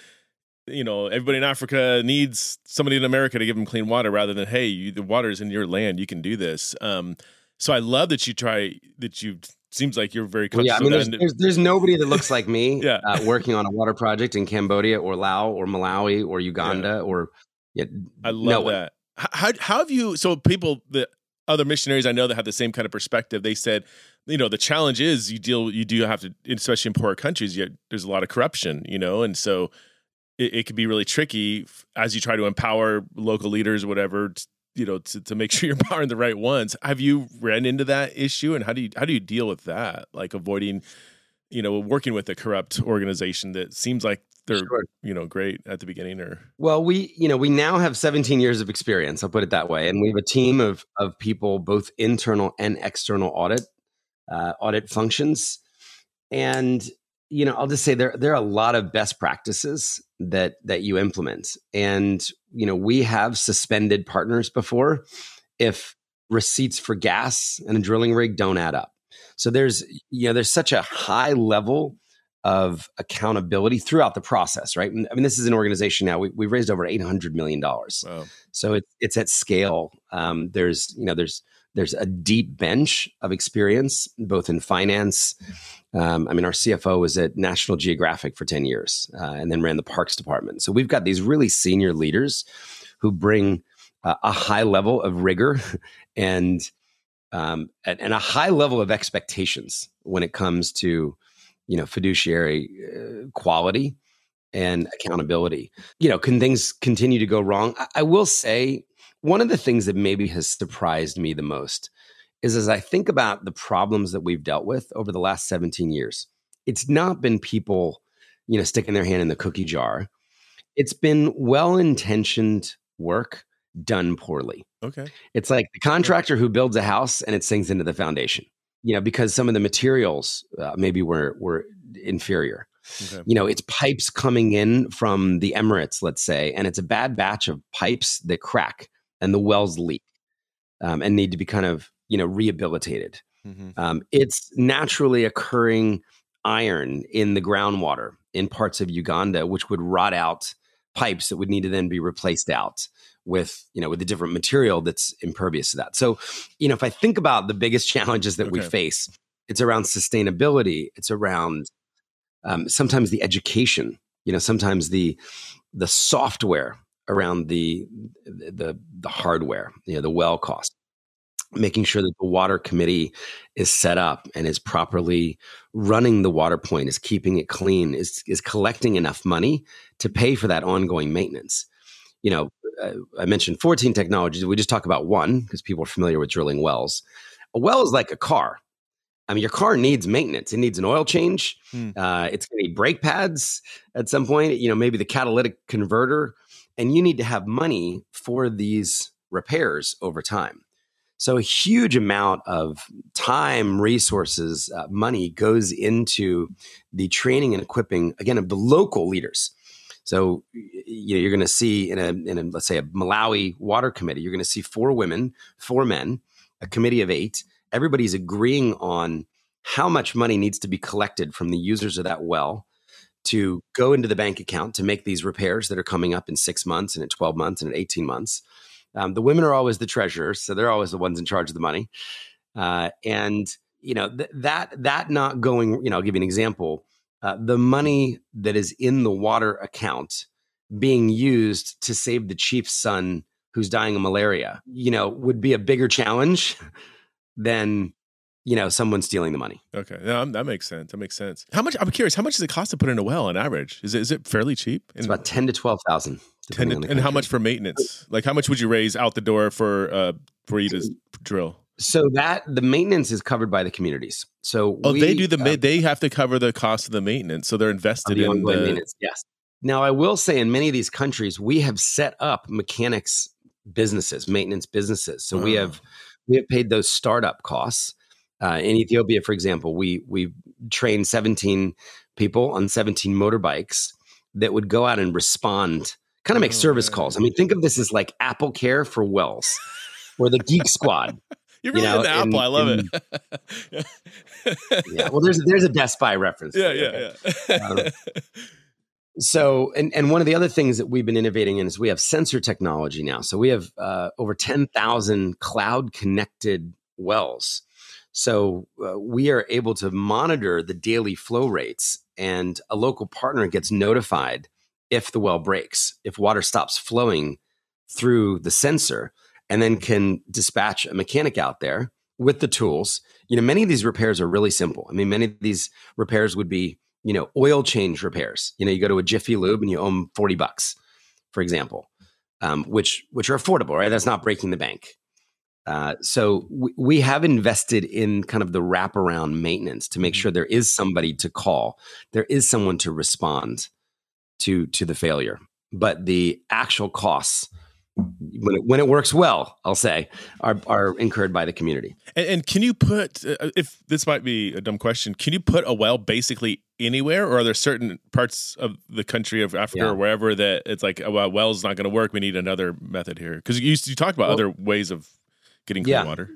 you know everybody in africa needs somebody in america to give them clean water rather than hey you, the water is in your land you can do this um so i love that you try that you seems like you're very well, yeah. I mean, there's, there's, there's, nobody that looks like me yeah. uh, working on a water project in Cambodia or Laos or Malawi or Uganda yeah. or. Yeah, I love no that. How how have you? So people, the other missionaries I know that have the same kind of perspective, they said, you know, the challenge is you deal, you do have to, especially in poorer countries, you, there's a lot of corruption, you know, and so it, it can be really tricky as you try to empower local leaders or whatever you know to, to make sure you're empowering the right ones. Have you ran into that issue? And how do you how do you deal with that? Like avoiding you know working with a corrupt organization that seems like they're sure. you know great at the beginning or? Well we you know we now have 17 years of experience i'll put it that way. And we have a team of of people both internal and external audit uh, audit functions. And you know i'll just say there there are a lot of best practices that that you implement. And you know we have suspended partners before if receipts for gas and a drilling rig don't add up. So there's you know there's such a high level of accountability throughout the process right? I mean this is an organization now we, we've raised over 800 million dollars. Wow. so it, it's at scale. Um, there's you know there's there's a deep bench of experience both in finance um, I mean, our CFO was at National Geographic for 10 years uh, and then ran the parks department. So we've got these really senior leaders who bring uh, a high level of rigor and, um, and a high level of expectations when it comes to, you know, fiduciary uh, quality and accountability. You know, can things continue to go wrong? I, I will say one of the things that maybe has surprised me the most is as I think about the problems that we've dealt with over the last 17 years, it's not been people, you know, sticking their hand in the cookie jar. It's been well intentioned work done poorly. Okay. It's like the contractor who builds a house and it sinks into the foundation, you know, because some of the materials uh, maybe were, were inferior. Okay. You know, it's pipes coming in from the Emirates, let's say, and it's a bad batch of pipes that crack and the wells leak um, and need to be kind of you know rehabilitated. Mm-hmm. Um, it's naturally occurring iron in the groundwater in parts of Uganda, which would rot out pipes that would need to then be replaced out with you know with a different material that's impervious to that. So, you know, if I think about the biggest challenges that okay. we face, it's around sustainability. It's around um, sometimes the education. You know, sometimes the the software around the the the hardware. You know, the well cost making sure that the water committee is set up and is properly running the water point is keeping it clean is is collecting enough money to pay for that ongoing maintenance you know uh, i mentioned 14 technologies we just talk about one because people are familiar with drilling wells a well is like a car I mean, your car needs maintenance. It needs an oil change. Hmm. Uh, it's going to need brake pads at some point. You know, maybe the catalytic converter, and you need to have money for these repairs over time. So a huge amount of time, resources, uh, money goes into the training and equipping again of the local leaders. So you know, you're going to see in a, in a let's say a Malawi water committee, you're going to see four women, four men, a committee of eight. Everybody's agreeing on how much money needs to be collected from the users of that well to go into the bank account to make these repairs that are coming up in six months and in 12 months and in 18 months. Um, the women are always the treasurers, so they're always the ones in charge of the money. Uh, and you know th- that that not going. You know, I'll give you an example. Uh, the money that is in the water account being used to save the chief's son who's dying of malaria, you know, would be a bigger challenge than you know someone stealing the money. Okay, yeah, that makes sense. That makes sense. How much? I'm curious. How much does it cost to put in a well on average? Is it is it fairly cheap? It's about ten to twelve thousand. To, and how much for maintenance? Like how much would you raise out the door for uh for you to drill? So that the maintenance is covered by the communities. So oh, we, they do the uh, they have to cover the cost of the maintenance. So they're invested the in the maintenance. Yes. Now I will say in many of these countries we have set up mechanics businesses, maintenance businesses. So we have we have paid those startup costs. Uh, in Ethiopia, for example, we we trained 17 people on 17 motorbikes that would go out and respond, kind of make Oh, service calls. I mean, think of this as like Apple Care for wells or the Geek Squad. You're you really know, into in- Apple. I love it. Yeah. Well, there's there's a Best Buy reference. yeah, for you, okay? yeah, yeah. Um, So, and, and one of the other things that we've been innovating in is we have sensor technology now. So we have uh, over 10,000 cloud connected wells. So uh, we are able to monitor the daily flow rates, and a local partner gets notified if the well breaks, if water stops flowing through the sensor, and then can dispatch a mechanic out there with the tools. You know, many of these repairs are really simple. I mean, many of these repairs would be you know, oil change repairs. You know, you go to a Jiffy Lube and you owe them 40 bucks, for example, um, which which are affordable, right? That's not breaking the bank. Uh, so we, we have invested in kind of the wraparound maintenance to make sure there is somebody to call, there is someone to respond to to the failure. But the actual costs, when it, when it works well, I'll say, are are incurred by the community. And, and can you put, uh, if this might be a dumb question, can you put a well basically anywhere, or are there certain parts of the country of Africa Yeah. or wherever that it's like, oh, well, well's not going to work. We need another method here because you you talked about Well- other ways of getting clean Yeah. water.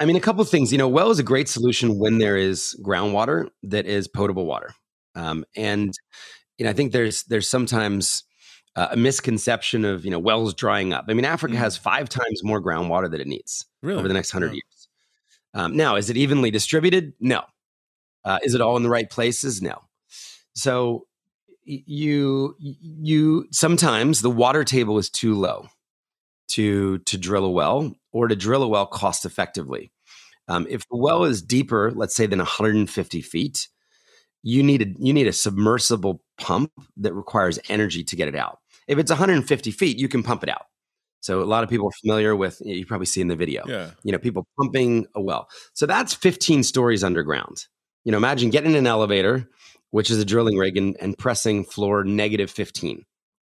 I mean, a couple of things. You know, well is a great solution when there is groundwater that is potable water, um, and you know, I think there's there's sometimes uh, a misconception of you know wells drying up. I mean, Africa Mm. has five times more groundwater than it needs Really, over the next hundred Wow. years. Um, now, is it evenly distributed? No. Uh, is it all in the right places? No. So you you sometimes the water table is too low to to drill a well or to drill a well cost effectively. Um, if the well is deeper, let's say than 150 feet, you need a you need a submersible pump that requires energy to get it out. If it's 150 feet, you can pump it out. So a lot of people are familiar with you probably see in the video Yeah. you know, people pumping a well. So that's 15 stories underground. You know, imagine getting in an elevator, which is a drilling rig, and, and pressing floor negative 15.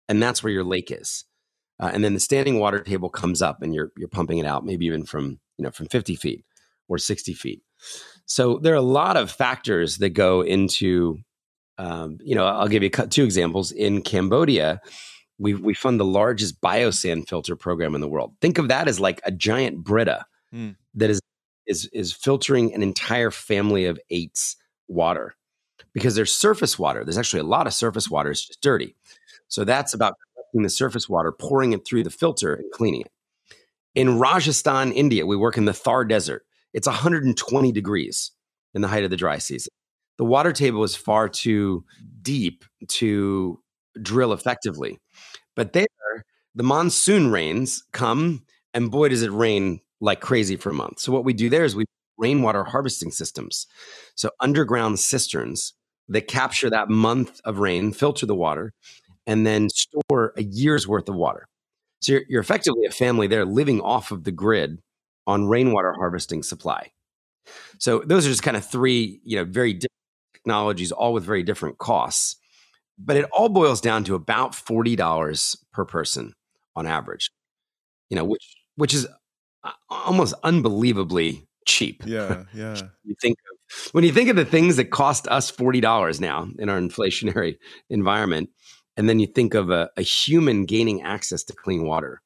And that's where your lake is. Uh, and then the standing water table comes up and you're, you're pumping it out, maybe even from, you know, from 50 feet or 60 feet. So there are a lot of factors that go into, um, you know, I'll give you two examples. In Cambodia, we, we fund the largest biosand filter program in the world. Think of that as like a giant Brita Hmm. that is is is filtering an entire family of eights water because there's surface water. There's actually a lot of surface water. It's just dirty. So that's about collecting the surface water, pouring it through the filter, and cleaning it. In Rajasthan, India, we work in the Thar Desert. It's 120 degrees in the height of the dry season. The water table is far too deep to drill mm. effectively. But there, the monsoon rains come, and boy, does it rain like crazy for a month. So, what we do there is we rainwater harvesting systems. So, underground cisterns that capture that month of rain, filter the water, and then store a year's worth of water. So, you're, you're effectively a family there living off of the grid on rainwater harvesting supply. So, those are just kind of three, you know, very different technologies, all with very different costs. But it all boils down to about $40 per person on average, you know, which, which is uh, almost unbelievably cheap. Yeah. Yeah. You think of, when you think of the things that cost us $40 now in our inflationary environment, and then you think of a, a human gaining access to clean water,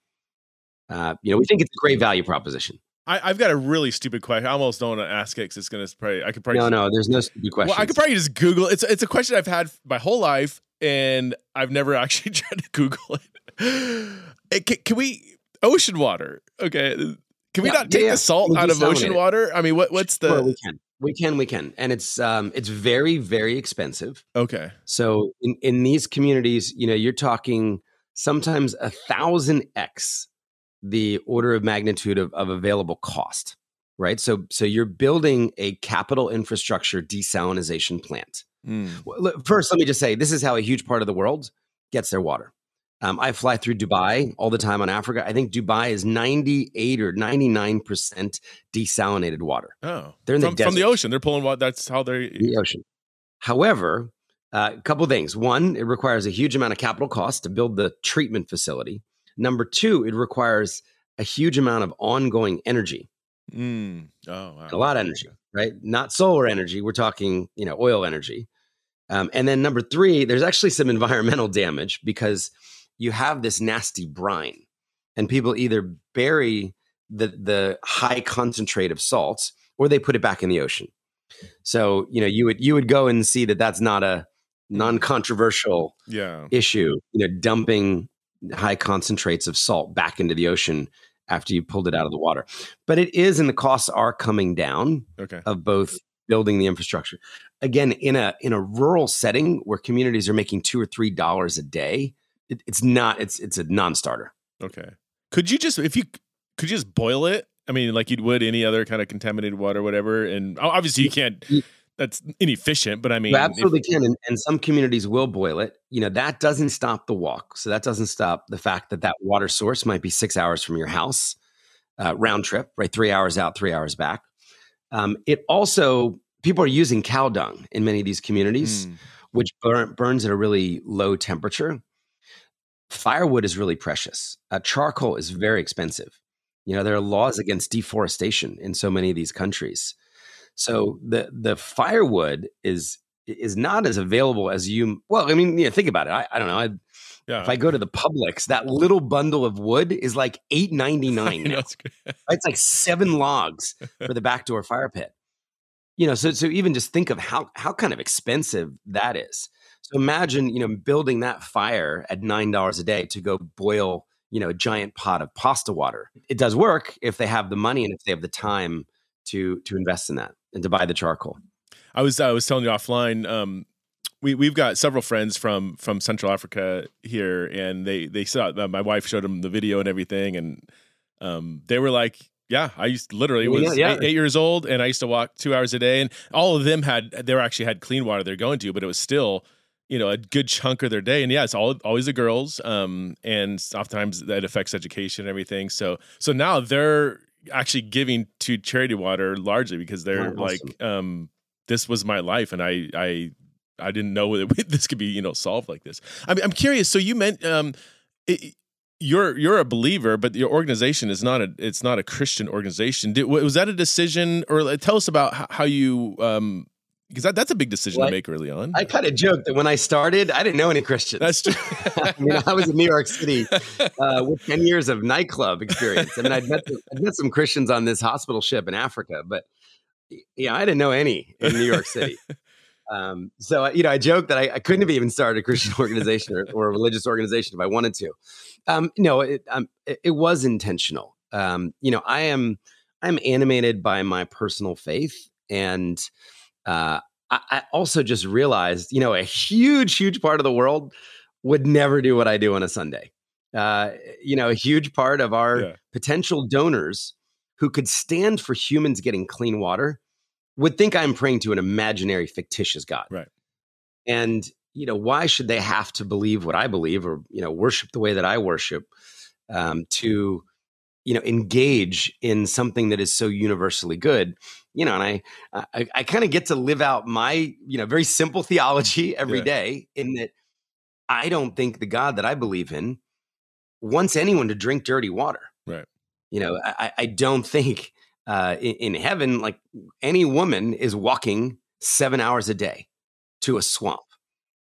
uh, you know, we think it's a great value proposition. I, I've got a really stupid question. I almost don't want to ask it because it's going to probably, I could probably No, no, there's no stupid questions. Well, I could probably just Google. It's it's a question I've had my whole life, and I've never actually tried to Google it. Eh, Can, can we ocean water? Okay, can we Yeah, not take yeah, the salt out of ocean it. water? I mean, what what's the Sure, we can, we can, we can, and it's um, it's very, very expensive. okay? So in, in these communities, you know, you're talking sometimes a thousand X the order of magnitude of, of available cost, right? So so you're building a capital infrastructure desalinization plant. Mm. First, let me just say this is how a huge part of the world gets their water. Um, I fly through Dubai all the time on Africa. I think Dubai is 98 or 99% desalinated water Oh, They're in the from, from the ocean. They're pulling water. That's how they're the ocean. However, uh, a couple things. One, it requires a huge amount of capital cost to build the treatment facility. Number two, it requires a huge amount of ongoing energy, Mm. Oh, wow. a lot of energy, right? Not solar energy. We're talking, you know, oil energy. Um, and then number three, there's actually some environmental damage because you have this nasty brine, and people either bury the the high concentrate of salts or they put it back in the ocean. So you know you would you would go and see that that's not a non-controversial Yeah. issue. You know, dumping high concentrates of salt back into the ocean after you pulled it hmm. out of the water. But it is, and the costs are coming down Okay. of both building the infrastructure. Again, in a in a rural setting where communities are making two or three dollars a day, it, it's not. It's it's a non-starter. Okay. Could you just if you could you just boil it? I mean, like you would any other kind of contaminated water, whatever. And obviously, you can't. That's inefficient. But I mean, You if- absolutely can, and, and some communities will boil it. You know that doesn't stop the walk. So that doesn't stop the fact that that water source might be six hours from your house, uh, round trip, right? Three hours out, three hours back. Um, it also people are using cow dung in many of these communities. Mm, which burn, burns at a really low temperature. Firewood is really precious. Uh, charcoal is very expensive. You know, there are laws against deforestation in so many of these countries. So the the firewood is is not as available as you. Well, I mean, yeah, think about it. I, I don't know. I, yeah. if I go to the Publix, that little bundle of wood is like eight ninety nine. it's like seven logs for the back door fire pit. You know, so so even just think of how how kind of expensive that is. So imagine, you know, building that fire at nine dollars a day to go boil, you know, a giant pot of pasta water. It does work if they have the money and if they have the time to to invest in that and to buy the charcoal. I was I was telling you offline. Um, we we've got several friends from from Central Africa here, and they they saw uh, my wife showed them the video and everything, and um, they were like, "Yeah, I used literally Yeah, was yeah. Eight, eight years old, and I used to walk two hours a day, and all of them had they were actually had clean water they're going to, but it was still." You know, a good chunk of their day, and yeah, it's all always the girls, um, and oftentimes that affects education and everything. So, so now they're actually giving to charity water largely because they're Oh, like, um, this was my life and i i i didn't know that this could be you know solved like this. I'm, I'm curious so you meant um it, you're you're a believer but your organization is not a it's not a christian organization. Did, was that a decision or tell us about how, how you um because that, that's a big decision Well, to make early on I kind of joked that when I started, I didn't know any Christians. that's true I mean, I was in New York City uh, with 10 years of nightclub experience. I mean, I'd met, I'd met some Christians on this hospital ship in Africa, but yeah, I didn't know any in New York City. Um, so, you know, I joked that I, I couldn't have even started a Christian organization or, or a religious organization if I wanted to. Um, no, it, um, it, it was intentional. Um, you know, I am I'm animated by my personal faith, and uh, I, I also just realized, you know, a huge, huge part of the world would never do what I do on a Sunday. Uh, you know, a huge part of our Yeah. potential donors who could stand for humans getting clean water would think I'm praying to an imaginary, fictitious God. Right. And, you know, why should they have to believe what I believe or, you know, worship the way that I worship um, to, you know, engage in something that is so universally good? You know, and I, I, I kind of get to live out my, you know, very simple theology every Yeah. day in that I don't think the God that I believe in wants anyone to drink dirty water. Right. You know, I, I- don't think uh, in, in heaven, like any woman is walking seven hours a day to a swamp,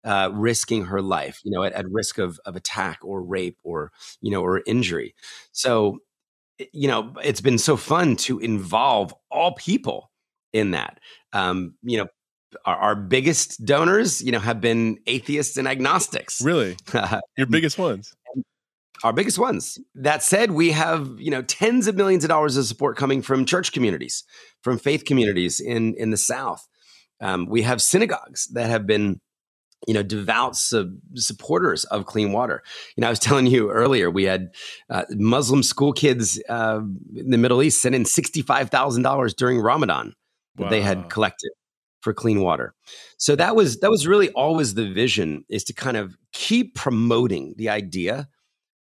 uh, risking her life, you know, at, at risk of, of attack or rape or, you know, or injury. So, you know, it's been so fun to involve all people in that. Um, you know, our, our biggest donors, you know, have been atheists and agnostics. really your biggest ones our biggest ones. That said, we have you know tens of millions of dollars of support coming from church communities, from faith communities in in the South. Um, we have synagogues that have been you know devout sub- supporters of clean water. You know, I was telling you earlier we had uh, Muslim school kids uh, in the Middle East sent in sixty five thousand dollars during Ramadan that they had collected for clean water. So that was that was really always the vision is to kind of keep promoting the idea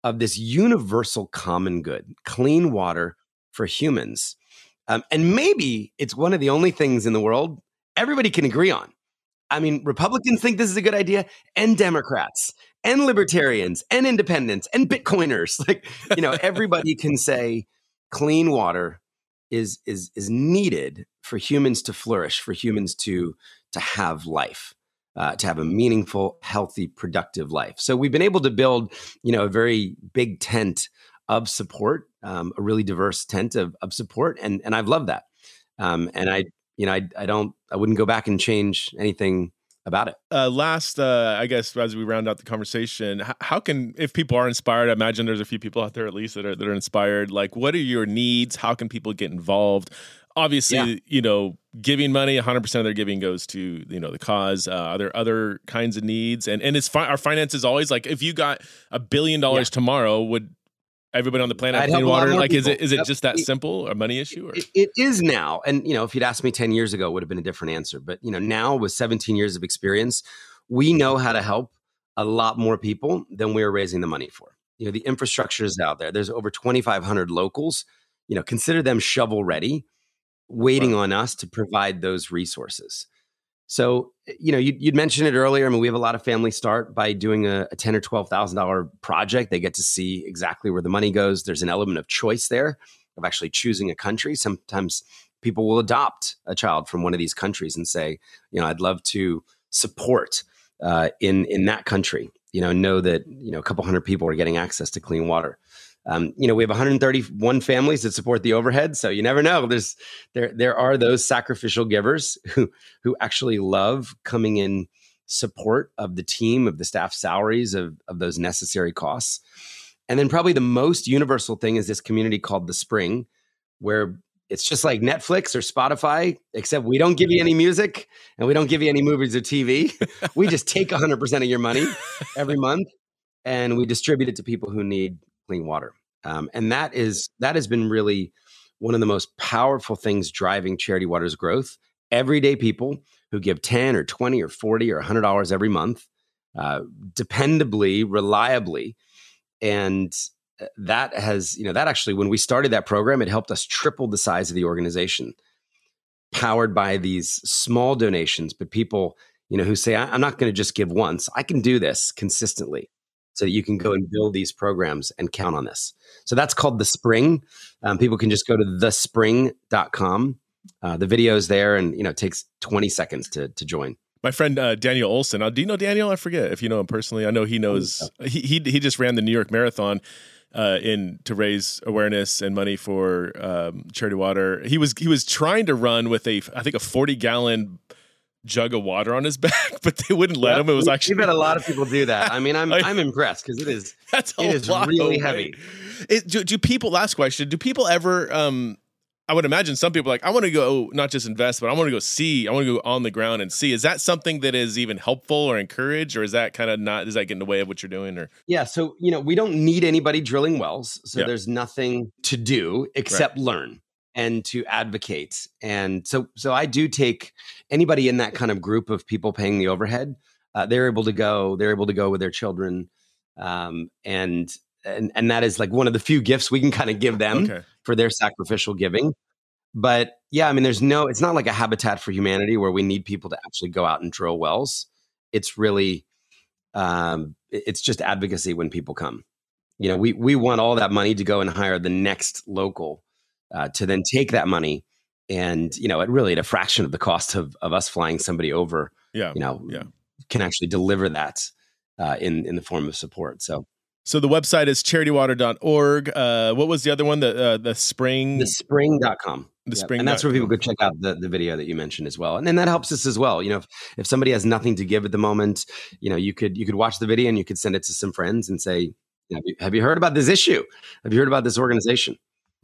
of this universal common good, clean water for humans. Um, and maybe it's one of the only things in the world everybody can agree on. I mean, Republicans think this is a good idea, and Democrats, and libertarians, and independents, and Bitcoiners. Like, you know, everybody can say clean water is is is needed for humans to flourish, for humans to to have life. uh, to have a meaningful, healthy, productive life. So we've been able to build, you know, a very big tent of support, um, a really diverse tent of, of support, and and I've loved that. Um, and I, you know, I, I don't, I wouldn't go back and change anything about it. Uh, last, uh, I guess, as we round out the conversation, how, how, can, if people are inspired, I imagine there's a few people out there at least that are that are inspired. Like, what are your needs? How can people get involved? Obviously, yeah. you know, giving money, 100 percent of their giving goes to you know the cause. Uh, are there other kinds of needs? And and it's fi- our finances always like if you got a billion dollars yeah. tomorrow, would everybody on the planet have clean water? Like, people. is it is it yep. just that simple, a money issue? It, it is now, and you know, if you'd asked me ten years ago, it would have been a different answer. But you know, now with 17 years of experience, we know how to help a lot more people than we are raising the money for. You know, the infrastructure is out there. There's over 2,500 locals. You know, consider them shovel ready, waiting wow. on us to provide those resources. So, eh, you know, you, would mentioned it earlier. I mean, we have a lot of families start by doing a, a ten or twelve thousand dollar project. They get to see exactly where the money goes. There's an element of choice there of actually choosing a country. Sometimes people will adopt a child from one of these countries and say, you know, I'd love to support uh, in in that country. You know, know that you know a couple hundred people are getting access to clean water. Um, you know, we have 131 families that support the overhead, so you never know. There's there there are those sacrificial givers who who actually love coming in support of the team, of the staff salaries, of of those necessary costs. And then probably the most universal thing is this community called the Spring, where it's just like Netflix or Spotify, except we don't give you any music and we don't give you any movies or TV. we just take 100% of your money every month and we distribute it to people who need clean water. Um, and that is that has been really one of the most powerful things driving Charity Water's growth. Everyday people who give 10 or 20 or 40 or $100 every month, uh, dependably, reliably. And uh, that has, you know, that actually, when we started that program, it helped us triple the size of the organization, powered by these small donations, but people, you know, who say, I'm not going to just give once, I can do this consistently so that you can go and build these programs and count on this. So that's called The Spring. Um, people can just go to thespring.com. Uh, the video is there and, you know, it takes 20 seconds to, to join. My friend uh, Daniel Olson. Uh, do you know Daniel? I forget if you know him personally. I know he knows. He he, he just ran the New York Marathon uh, in to raise awareness and money for um, Charity Water. He was he was trying to run with a I think a forty gallon jug of water on his back, but they wouldn't let yep. him. It was actually we've had a lot of people do that. I mean, I'm I, am impressed because it is that's it is really heavy. It, do, do, people? Last question: Do people ever? Um, I would imagine some people like I want to go not just invest, but I want to go see. I want to go on the ground and see. Is that something that is even helpful or encouraged, or is that kind of not? Is that get in the way of what you're doing? Or yeah, so you know we don't need anybody drilling wells, so yeah. there's nothing to do except right. learn and to advocate. And so, so I do take anybody in that kind of group of people paying the overhead. Uh, they're able to go. They're able to go with their children, um, and and and that is like one of the few gifts we can kind of give them okay. for their sacrificial giving. But yeah, I mean, there's no. It's not like a Habitat for Humanity where we need people to actually go out and drill wells. It's really, um, it's just advocacy when people come. You know, we we want all that money to go and hire the next local uh, to then take that money and you know at really at a fraction of the cost of, of us flying somebody over yeah you know yeah. can actually deliver that uh, in in the form of support so. So the website is charitywater.org uh, what was the other one? The uh, the spring? The spring.com the spring and that's where people could check out the, the video that you mentioned as well and then that helps us as well you know if, if somebody has nothing to give at the moment you know you could you could watch the video and you could send it to some friends and say have you, have you heard about this issue? Have you heard about this organization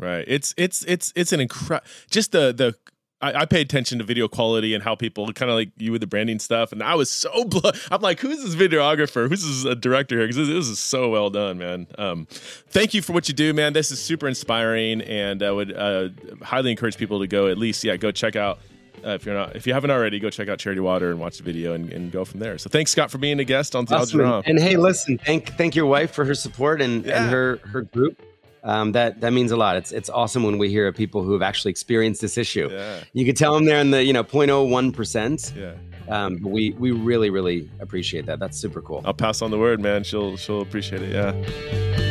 Right. It's it's it's it's an incredible just the the I, I pay attention to video quality and how people kind of like you with the branding stuff, and I was so blo- I'm like, who's this videographer? Who's this a director here? Because this, this, is so well done, man. Um, thank you for what you do, man. This is super inspiring, and I would uh, highly encourage people to go at least, yeah, go check out. Uh, if you're not, if you haven't already, go check out Charity Water and watch the video and, and go from there. So thanks, Scott, for being a guest on Theology awesome. And hey, listen, thank thank your wife for her support and, yeah. and her her group um, that that means a lot. It's it's awesome when we hear of people who have actually experienced this issue. Yeah. You could tell them they're in the you know 0.01 percent. Yeah. Um, we we really really appreciate that. That's super cool. I'll pass on the word, man. She'll she'll appreciate it. Yeah.